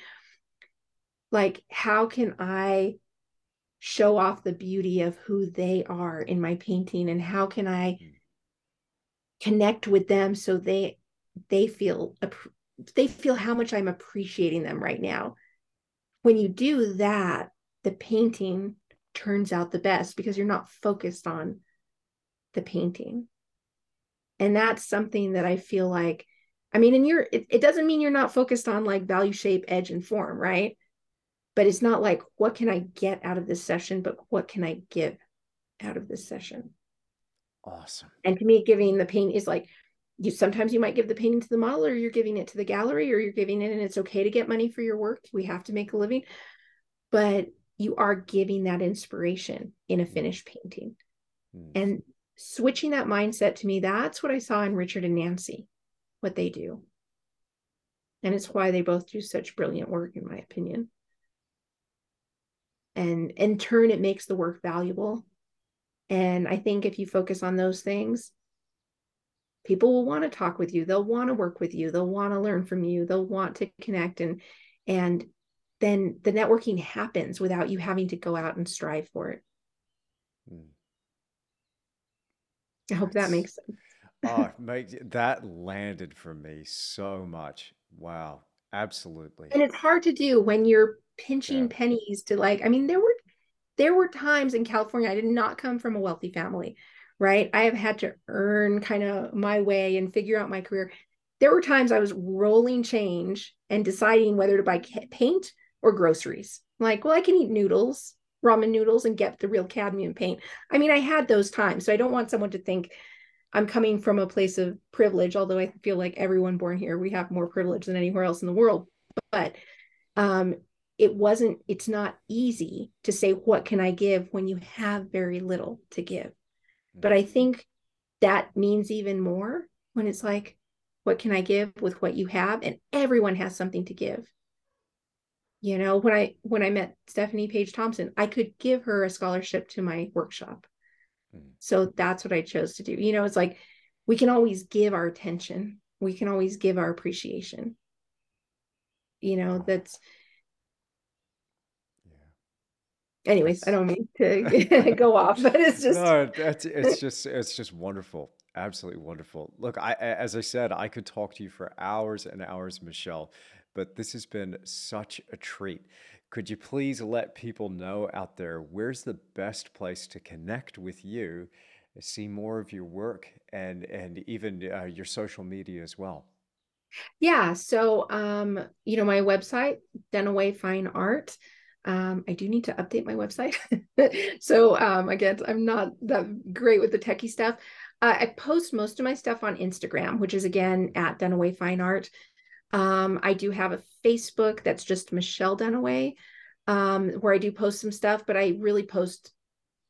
like how can i show off the beauty of who they are in my painting? And how can i mm. connect with them so they they feel they feel how much i'm appreciating them right now? When you do that the painting turns out the best because you're not focused on the painting. And that's something that i feel like i mean and you're it, it doesn't mean you're not focused on like value shape edge and form right but it's not like what can i get out of this session but what can i give out of this session awesome and to me giving the paint is like you sometimes you might give the painting to the model or you're giving it to the gallery or you're giving it and it's okay to get money for your work we have to make a living but you are giving that inspiration in a finished painting mm. and switching that mindset to me, that's what I saw in Richard and Nancy, what they do. And it's why they both do such brilliant work, in my opinion. And in turn, it makes the work valuable. And I think if you focus on those things, people will want to talk with you. They'll want to work with you. They'll want to learn from you. They'll want to connect and and then the networking happens without you having to go out and strive for it. Mm. I hope that makes sense. oh, (laughs) make, that landed for me so much. Wow, absolutely. And it's hard to do when you're pinching yeah. pennies to like. I mean, there were there were times in California, I did not come from a wealthy family, right? I have had to earn kind of my way and figure out my career. There were times I was rolling change and deciding whether to buy paint or groceries. Like, well, I can eat noodles, ramen noodles, and get the real cadmium paint. I mean, I had those times. So I don't want someone to think I'm coming from a place of privilege, although I feel like everyone born here, we have more privilege than anywhere else in the world. But um, it wasn't it's not easy to say what can i give? when you have very little to give. But i mm-hmm. think that means even more when it's like what can i give with what you have? and everyone has something to give. You know when i when i met stephanie page thompson i could give her a scholarship to my workshop mm. so that's what i chose to do you know it's like we can always give our attention we can always give our appreciation you know that's yeah. anyways, I don't mean (laughs) to (laughs) go off, but it's just no, that's it's just it's just wonderful. Absolutely wonderful. Look, I as I said, I could talk to you for hours and hours, Michelle, but this has been such a treat. Could you please let people know out there where's the best place to connect with you, see more of your work, and and even uh, your social media as well? Yeah. So, um, you know, my website, Dunaway Fine Art. Um, I do need to update my website. (laughs) so um, again, I'm not that great with the techie stuff. Uh, I post most of my stuff on Instagram, which is again at Dunaway Fine Art. Um, I do have a Facebook that's just Michelle Dunaway, um, where I do post some stuff, but I really post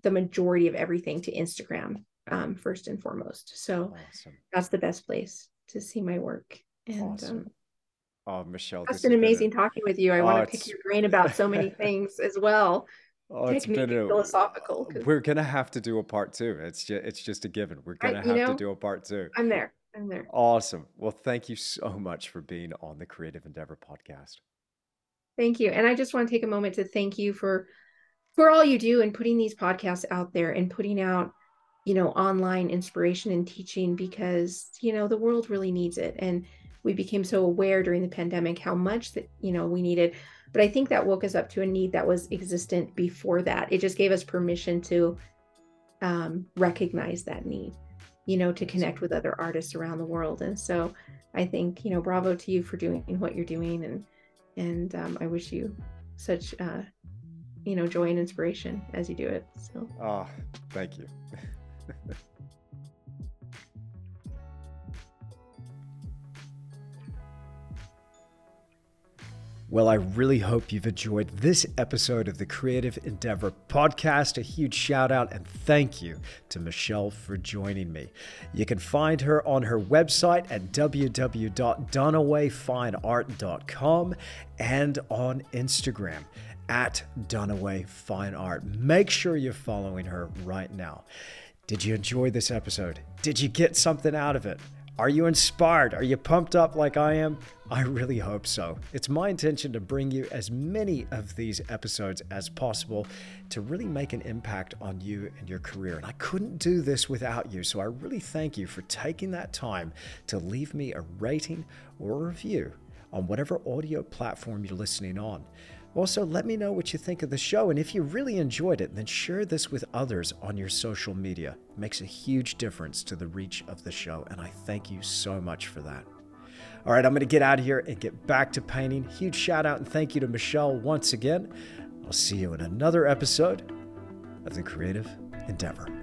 the majority of everything to Instagram um, first and foremost. So awesome. that's the best place to see my work. And awesome. Um, Oh, Michelle, it's been amazing been a... talking with you. I oh, want to pick your brain about so many (laughs) things as well. Oh, it's been a, philosophical. We're gonna have to do a part two. It's just it's just a given. We're gonna I, have know, to do a part two. I'm there. I'm there. Awesome. Well, thank you so much for being on the Creative Endeavor podcast. Thank you. And I just want to take a moment to thank you for for all you do and putting these podcasts out there and putting out, you know, online inspiration and teaching because, you know, the world really needs it. And we became so aware during the pandemic how much that you know we needed but i think that woke us up to a need that was existent before that it just gave us permission to um, recognize that need you know to connect with other artists around the world. And so i think you know bravo to you for doing what you're doing. And and um, i wish you such uh, you know joy and inspiration as you do it. So oh thank you (laughs) Well, I really hope you've enjoyed this episode of the Creative Endeavor podcast. A huge shout out and thank you to Michelle for joining me. You can find her on her website at www.dunawayfineart.com and on Instagram at Dunaway Fine Art. Make sure you're following her right now. Did you enjoy this episode? Did you get something out of it? Are you inspired? Are you pumped up like I am? I really hope so. It's my intention to bring you as many of these episodes as possible to really make an impact on you and your career. And I couldn't do this without you. So I really thank you for taking that time to leave me a rating or a review on whatever audio platform you're listening on. Also, let me know what you think of the show, and if you really enjoyed it, then share this with others on your social media. It makes a huge difference to the reach of the show, and I thank you so much for that. All right, I'm going to get out of here and get back to painting. Huge shout out and thank you to Michelle once again. I'll see you in another episode of The Creative Endeavor.